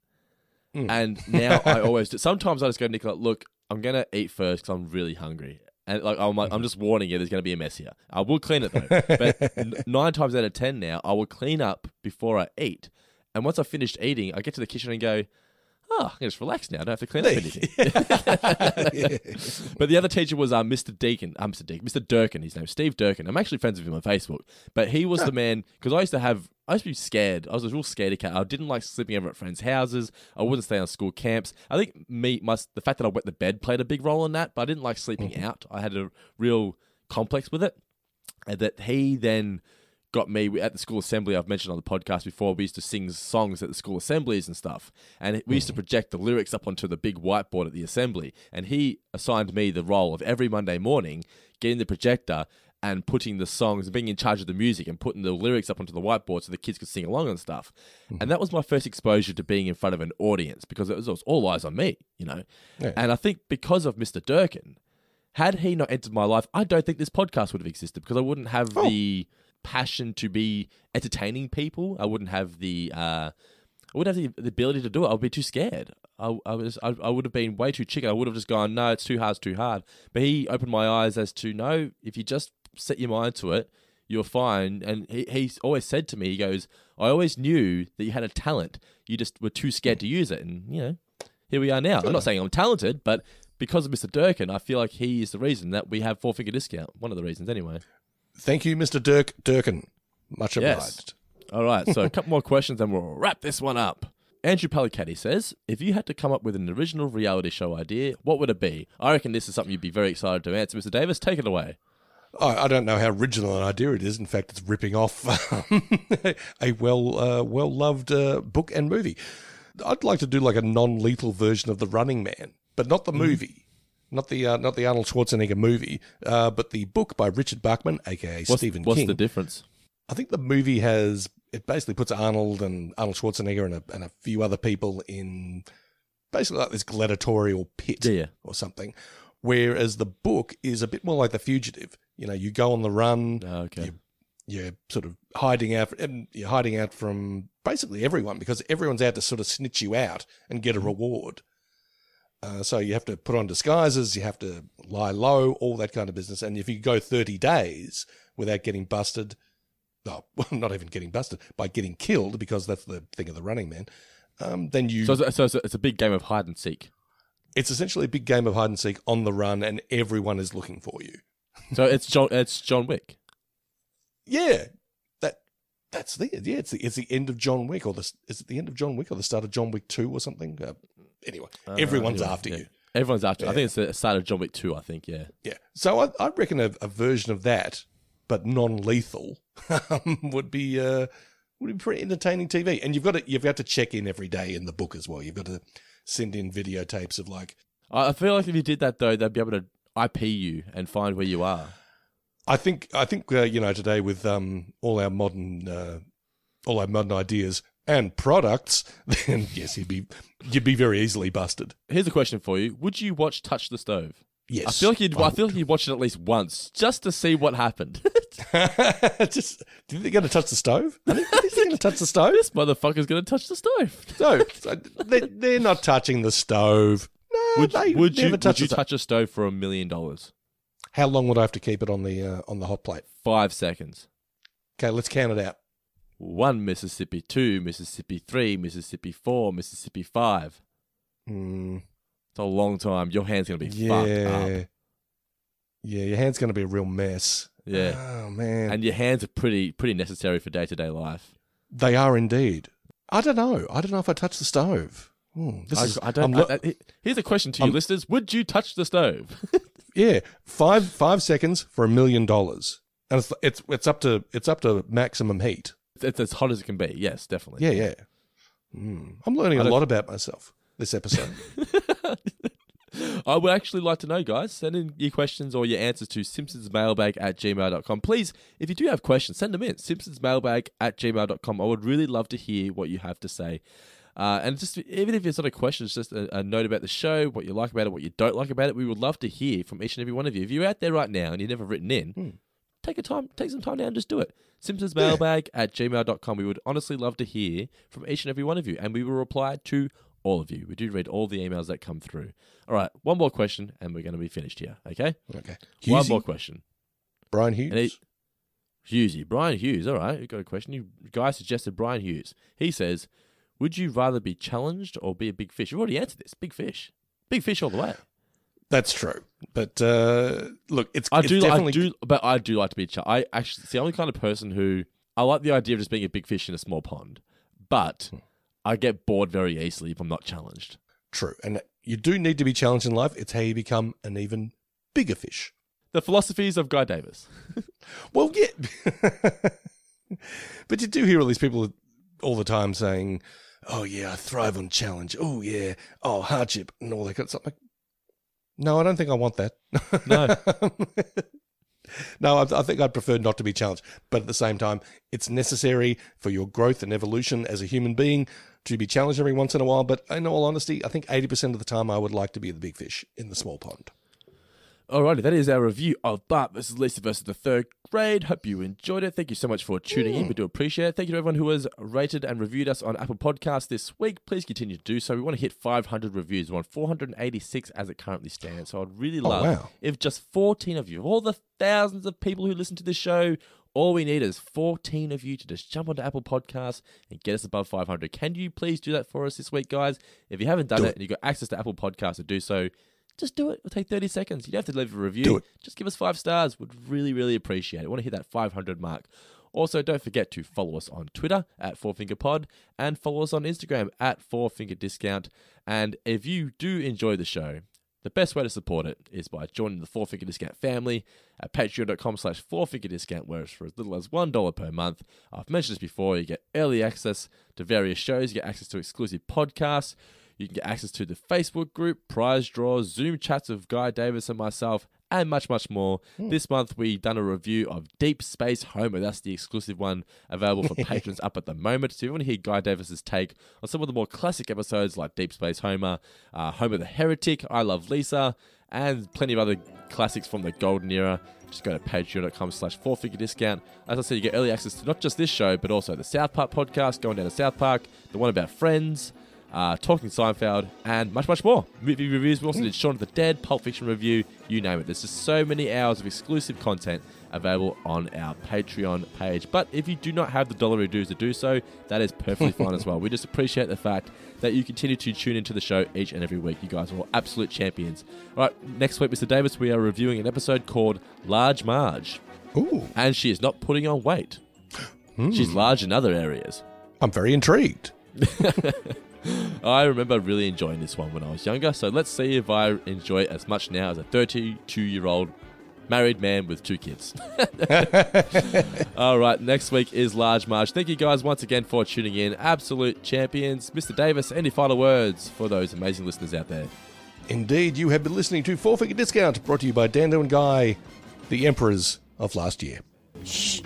Speaker 8: Mm.
Speaker 7: And now I always do. Sometimes I just go, Nicola, look, I'm gonna eat first because I'm really hungry. And like I'm, like, I'm just warning you, there's gonna be a mess here. I will clean it though. but n- nine times out of ten now, I will clean up before I eat. And once I've finished eating, I get to the kitchen and go, oh, I can just relax now. I don't have to clean up anything. but the other teacher was uh, Mr. Deacon, uh, Mr. Deacon, Mr. Durkin, his name, Steve Durkin. I'm actually friends with him on Facebook. But he was the man, because I used to have, I used to be scared. I was a real scaredy cat. I didn't like sleeping over at friends' houses. I wouldn't stay on school camps. I think me, my, the fact that I wet the bed played a big role in that, but I didn't like sleeping
Speaker 8: Mm-hmm.
Speaker 7: out. I had a real complex with it. And that he then got me at the school assembly. I've mentioned on the podcast before. We used to sing songs at the school assemblies and stuff, and we used to mm. project the lyrics up onto the big whiteboard at the assembly. And he assigned me the role of every Monday morning getting the projector and putting the songs and being in charge of the music and putting the lyrics up onto the whiteboard so the kids could sing along and stuff. And mm-hmm. that was my first exposure to being in front of an audience because it was, it was all eyes on me, you know.
Speaker 8: Yeah.
Speaker 7: And I think because of Mr. Durkin, had he not entered my life, I don't think this podcast would have existed because I wouldn't have oh. the passion to be entertaining people. I wouldn't have the uh, I wouldn't have the, the ability to do it. I would be too scared. I, I was I, I would have been way too chicken. I would have just gone, no, it's too hard, it's too hard. But he opened my eyes as to no, if you just set your mind to it, you're fine. And he he's always said to me, he goes, I always knew that you had a talent. You just were too scared to use it. And you know, here we are now. I'm not saying I'm talented, but because of Mr. Durkin, I feel like he is the reason that we have four finger discount. One of the reasons, anyway.
Speaker 8: Thank you, Mr. Dirk Durkin. Much
Speaker 7: Yes.
Speaker 8: obliged.
Speaker 7: All right, so a couple more questions and we'll wrap this one up. Andrew Palicati says, if you had to come up with an original reality show idea, what would it be? I reckon this is something you'd be very excited to answer. Mr. Davis, take it away.
Speaker 8: I, I don't know how original an idea it is. In fact, it's ripping off a well uh, well loved uh, book and movie. I'd like to do like a non lethal version of The Running Man, but not the movie, not the uh, not the Arnold Schwarzenegger movie, uh, but the book by Richard Bachman, aka
Speaker 7: What's,
Speaker 8: Stephen
Speaker 7: what's
Speaker 8: King.
Speaker 7: the difference?
Speaker 8: I think the movie has it basically puts Arnold and Arnold Schwarzenegger and a, and a few other people in basically like this gladiatorial pit
Speaker 7: Yeah,
Speaker 8: or something. Whereas the book is a bit more like The Fugitive. You know, you go on the run.
Speaker 7: Ah, okay.
Speaker 8: You, you're sort of hiding out. and You're hiding out from basically everyone because everyone's out to sort of snitch you out and get a reward. Uh, so you have to put on disguises. You have to lie low, all that kind of business. And if you go 30 days without getting busted, no, well, not even getting busted, by getting killed, because that's the thing of the running man, um, then you.
Speaker 7: So, it's- so it's, a, it's a big game of hide and seek.
Speaker 8: it's essentially a big game of hide and seek on the run, and everyone is looking for you.
Speaker 7: So it's John, it's John Wick.
Speaker 8: Yeah, that that's the yeah. It's the it's the end of John Wick, or the is it the end of John Wick, or the start of John Wick two, or something? Uh, anyway,
Speaker 7: Uh,
Speaker 8: everyone's after
Speaker 7: yeah.
Speaker 8: you.
Speaker 7: Everyone's after. I think it's the start of John Wick 2, I think, yeah.
Speaker 8: Yeah, so I, I reckon a, a version of that, but non-lethal, um, would be uh, would be pretty entertaining TV. And you've got to you've got to check in every day in the book as well. You've got to send in videotapes of like,
Speaker 7: I I feel like if you did that though, they'd be able to IP you and find where you are.
Speaker 8: I think I think uh, you know today with um, all our modern uh, all our modern ideas and products, then yes, you'd be you'd be very easily busted.
Speaker 7: Here's a question for you: Would you watch Touch the Stove?
Speaker 8: Yes,
Speaker 7: I feel like you'd.
Speaker 8: I
Speaker 7: I, feel like you'd watch it at least once just to see what happened.
Speaker 8: Just, do you think they're going to touch the stove? I think they're going to touch the stove.
Speaker 7: this motherfucker's going to touch the stove.
Speaker 8: No, they, they're not touching the stove. No,
Speaker 7: Would,
Speaker 8: they
Speaker 7: would you?
Speaker 8: never
Speaker 7: Would
Speaker 8: touch
Speaker 7: you
Speaker 8: the stove.
Speaker 7: touch a stove for a million dollars?
Speaker 8: How long would I have to keep it on the uh, on the hot plate?
Speaker 7: Five seconds.
Speaker 8: Okay, let's count it out.
Speaker 7: One Mississippi, two Mississippi, three Mississippi, four Mississippi, five.
Speaker 8: Mm,
Speaker 7: It's a long time. Your hand's going to be fucked
Speaker 8: yeah,
Speaker 7: up.
Speaker 8: yeah, your hand's going to be a real mess.
Speaker 7: Yeah.
Speaker 8: Oh man,
Speaker 7: And your hands are pretty pretty necessary for day to day life.
Speaker 8: they are indeed. I don't know. I don't know if I touch the stove. Hmm, this
Speaker 7: I,
Speaker 8: is.
Speaker 7: I don't. I- I- here's a question to you,
Speaker 8: I'm-
Speaker 7: listeners: Would you touch the stove?
Speaker 8: yeah, five five seconds for a million dollars, and it's it's it's up to it's up to maximum heat.
Speaker 7: It's as hot as it can be. Yes, definitely.
Speaker 8: Yeah, yeah. Mm. I'm learning a lot about myself this episode.
Speaker 7: I would actually like to know, guys. Send in your questions or your answers to simpsonsmailbag at gmail.com. Please, if you do have questions, send them in. Simpsonsmailbag at gmail.com. I would really love to hear what you have to say. Uh, and just even if it's not a question, it's just a, a note about the show, what you like about it, what you don't like about it. We would love to hear from each and every one of you. If you're out there right now and you've never written in, take a time, take some time now and just do it. Simpsonsmailbag at gmail.com. We would honestly love to hear from each and every one of you, and we will reply to all of you. We do read all the emails that come through. All right, one more question, and we're going to be finished here. Okay.
Speaker 8: Okay.
Speaker 7: One more question.
Speaker 8: Brian Hughes.
Speaker 7: He- Hughesy, Brian Hughes. All right, you got a question. You guy suggested Brian Hughes. He says, "Would you rather be challenged or be a big fish?" You've already answered this. Big fish. Big fish all the way.
Speaker 8: That's true. But uh, look, it's,
Speaker 7: I
Speaker 8: it's
Speaker 7: do,
Speaker 8: definitely
Speaker 7: I do, but I do like to be. Ch- I actually see. I'm the kind of person who I like the idea of just being a big fish in a small pond, but I get bored very easily if I'm not challenged.
Speaker 8: true. And you do need to be challenged in life. It's how you become an even bigger fish.
Speaker 7: The philosophies of Guy Davis.
Speaker 8: Well, yeah. but you do hear all these people all the time saying, oh, yeah, I thrive on challenge. Oh, yeah. Oh, hardship and all that kind of stuff. Like, no, I don't think I want that.
Speaker 7: No.
Speaker 8: no, I, I think I'd prefer not to be challenged. But at the same time, it's necessary for your growth and evolution as a human being to be challenged every once in a while. But in all honesty, I think 80% of the time I would like to be the big fish in the small pond.
Speaker 7: Alrighty, that is our review of Bart versus Lisa versus the third grade. Hope you enjoyed it. Thank you so much for tuning in. Mm. We do appreciate it. Thank you to everyone who has rated and reviewed us on Apple Podcasts this week. Please continue to do so. We want to hit 500 reviews. We're on 486 as it currently stands. So I'd really
Speaker 8: Oh,
Speaker 7: love
Speaker 8: wow.
Speaker 7: if just 14 of you, all the thousands of people who listen to this show, all we need is 14 of you to just jump onto Apple Podcasts and get us above 500. Can you please do that for us this week, guys? If you haven't done
Speaker 8: Do
Speaker 7: it,
Speaker 8: it.
Speaker 7: and you've got access to Apple Podcasts to do so, just do it. It'll take 30 seconds. You don't have to leave a review.
Speaker 8: Do it.
Speaker 7: Just give us five stars. Would really, really appreciate it. I want to hit that 500 mark. Also, don't forget to follow us on Twitter at FourFingerPod and follow us on Instagram at FourFingerDiscount. And if you do enjoy the show, the best way to support it is by joining the Four Finger Discount family at patreon.com slash four finger discount, where it's for as little as $1 per month. I've mentioned this before, you get early access to various shows, you get access to exclusive podcasts, you can get access to the Facebook group, prize draws, Zoom chats with Guy Davis and myself, and much, much more. This month, we've done a review of Deep Space Homer. That's the exclusive one available for patrons up at the moment. So if you want to hear Guy Davis's take on some of the more classic episodes like Deep Space Homer, uh, Homer the Heretic, I Love Lisa, and plenty of other classics from the golden era, just go to patreon.com slash four finger discount. As I said, you get early access to not just this show, but also the South Park podcast, going down to South Park, the one about friends, uh, Talking Seinfeld, and much, much more. Movie reviews. We also did Shaun of the Dead, Pulp Fiction review, you name it. There's just so many hours of exclusive content available on our Patreon page. But if you do not have the dollar dues to do so, that is perfectly fine as well. We just appreciate the fact that you continue to tune into the show each and every week. You guys are all absolute champions. All right, next week, Mr. Davis, we are reviewing an episode called Large Marge.
Speaker 8: Ooh.
Speaker 7: And she is not putting on weight. She's large in other areas.
Speaker 8: I'm very intrigued.
Speaker 7: I remember really enjoying this one when I was younger, so let's see if I enjoy it as much now as a 32 year old married man with two kids. All right, next week is Large Marge. Thank you guys once again for tuning in. Absolute champions. Mr. Davis, any final words for those amazing listeners out there?
Speaker 8: Indeed, you have been listening to Four Finger Discount, brought to you by Dando and Guy, the emperors of last year.
Speaker 11: Shh.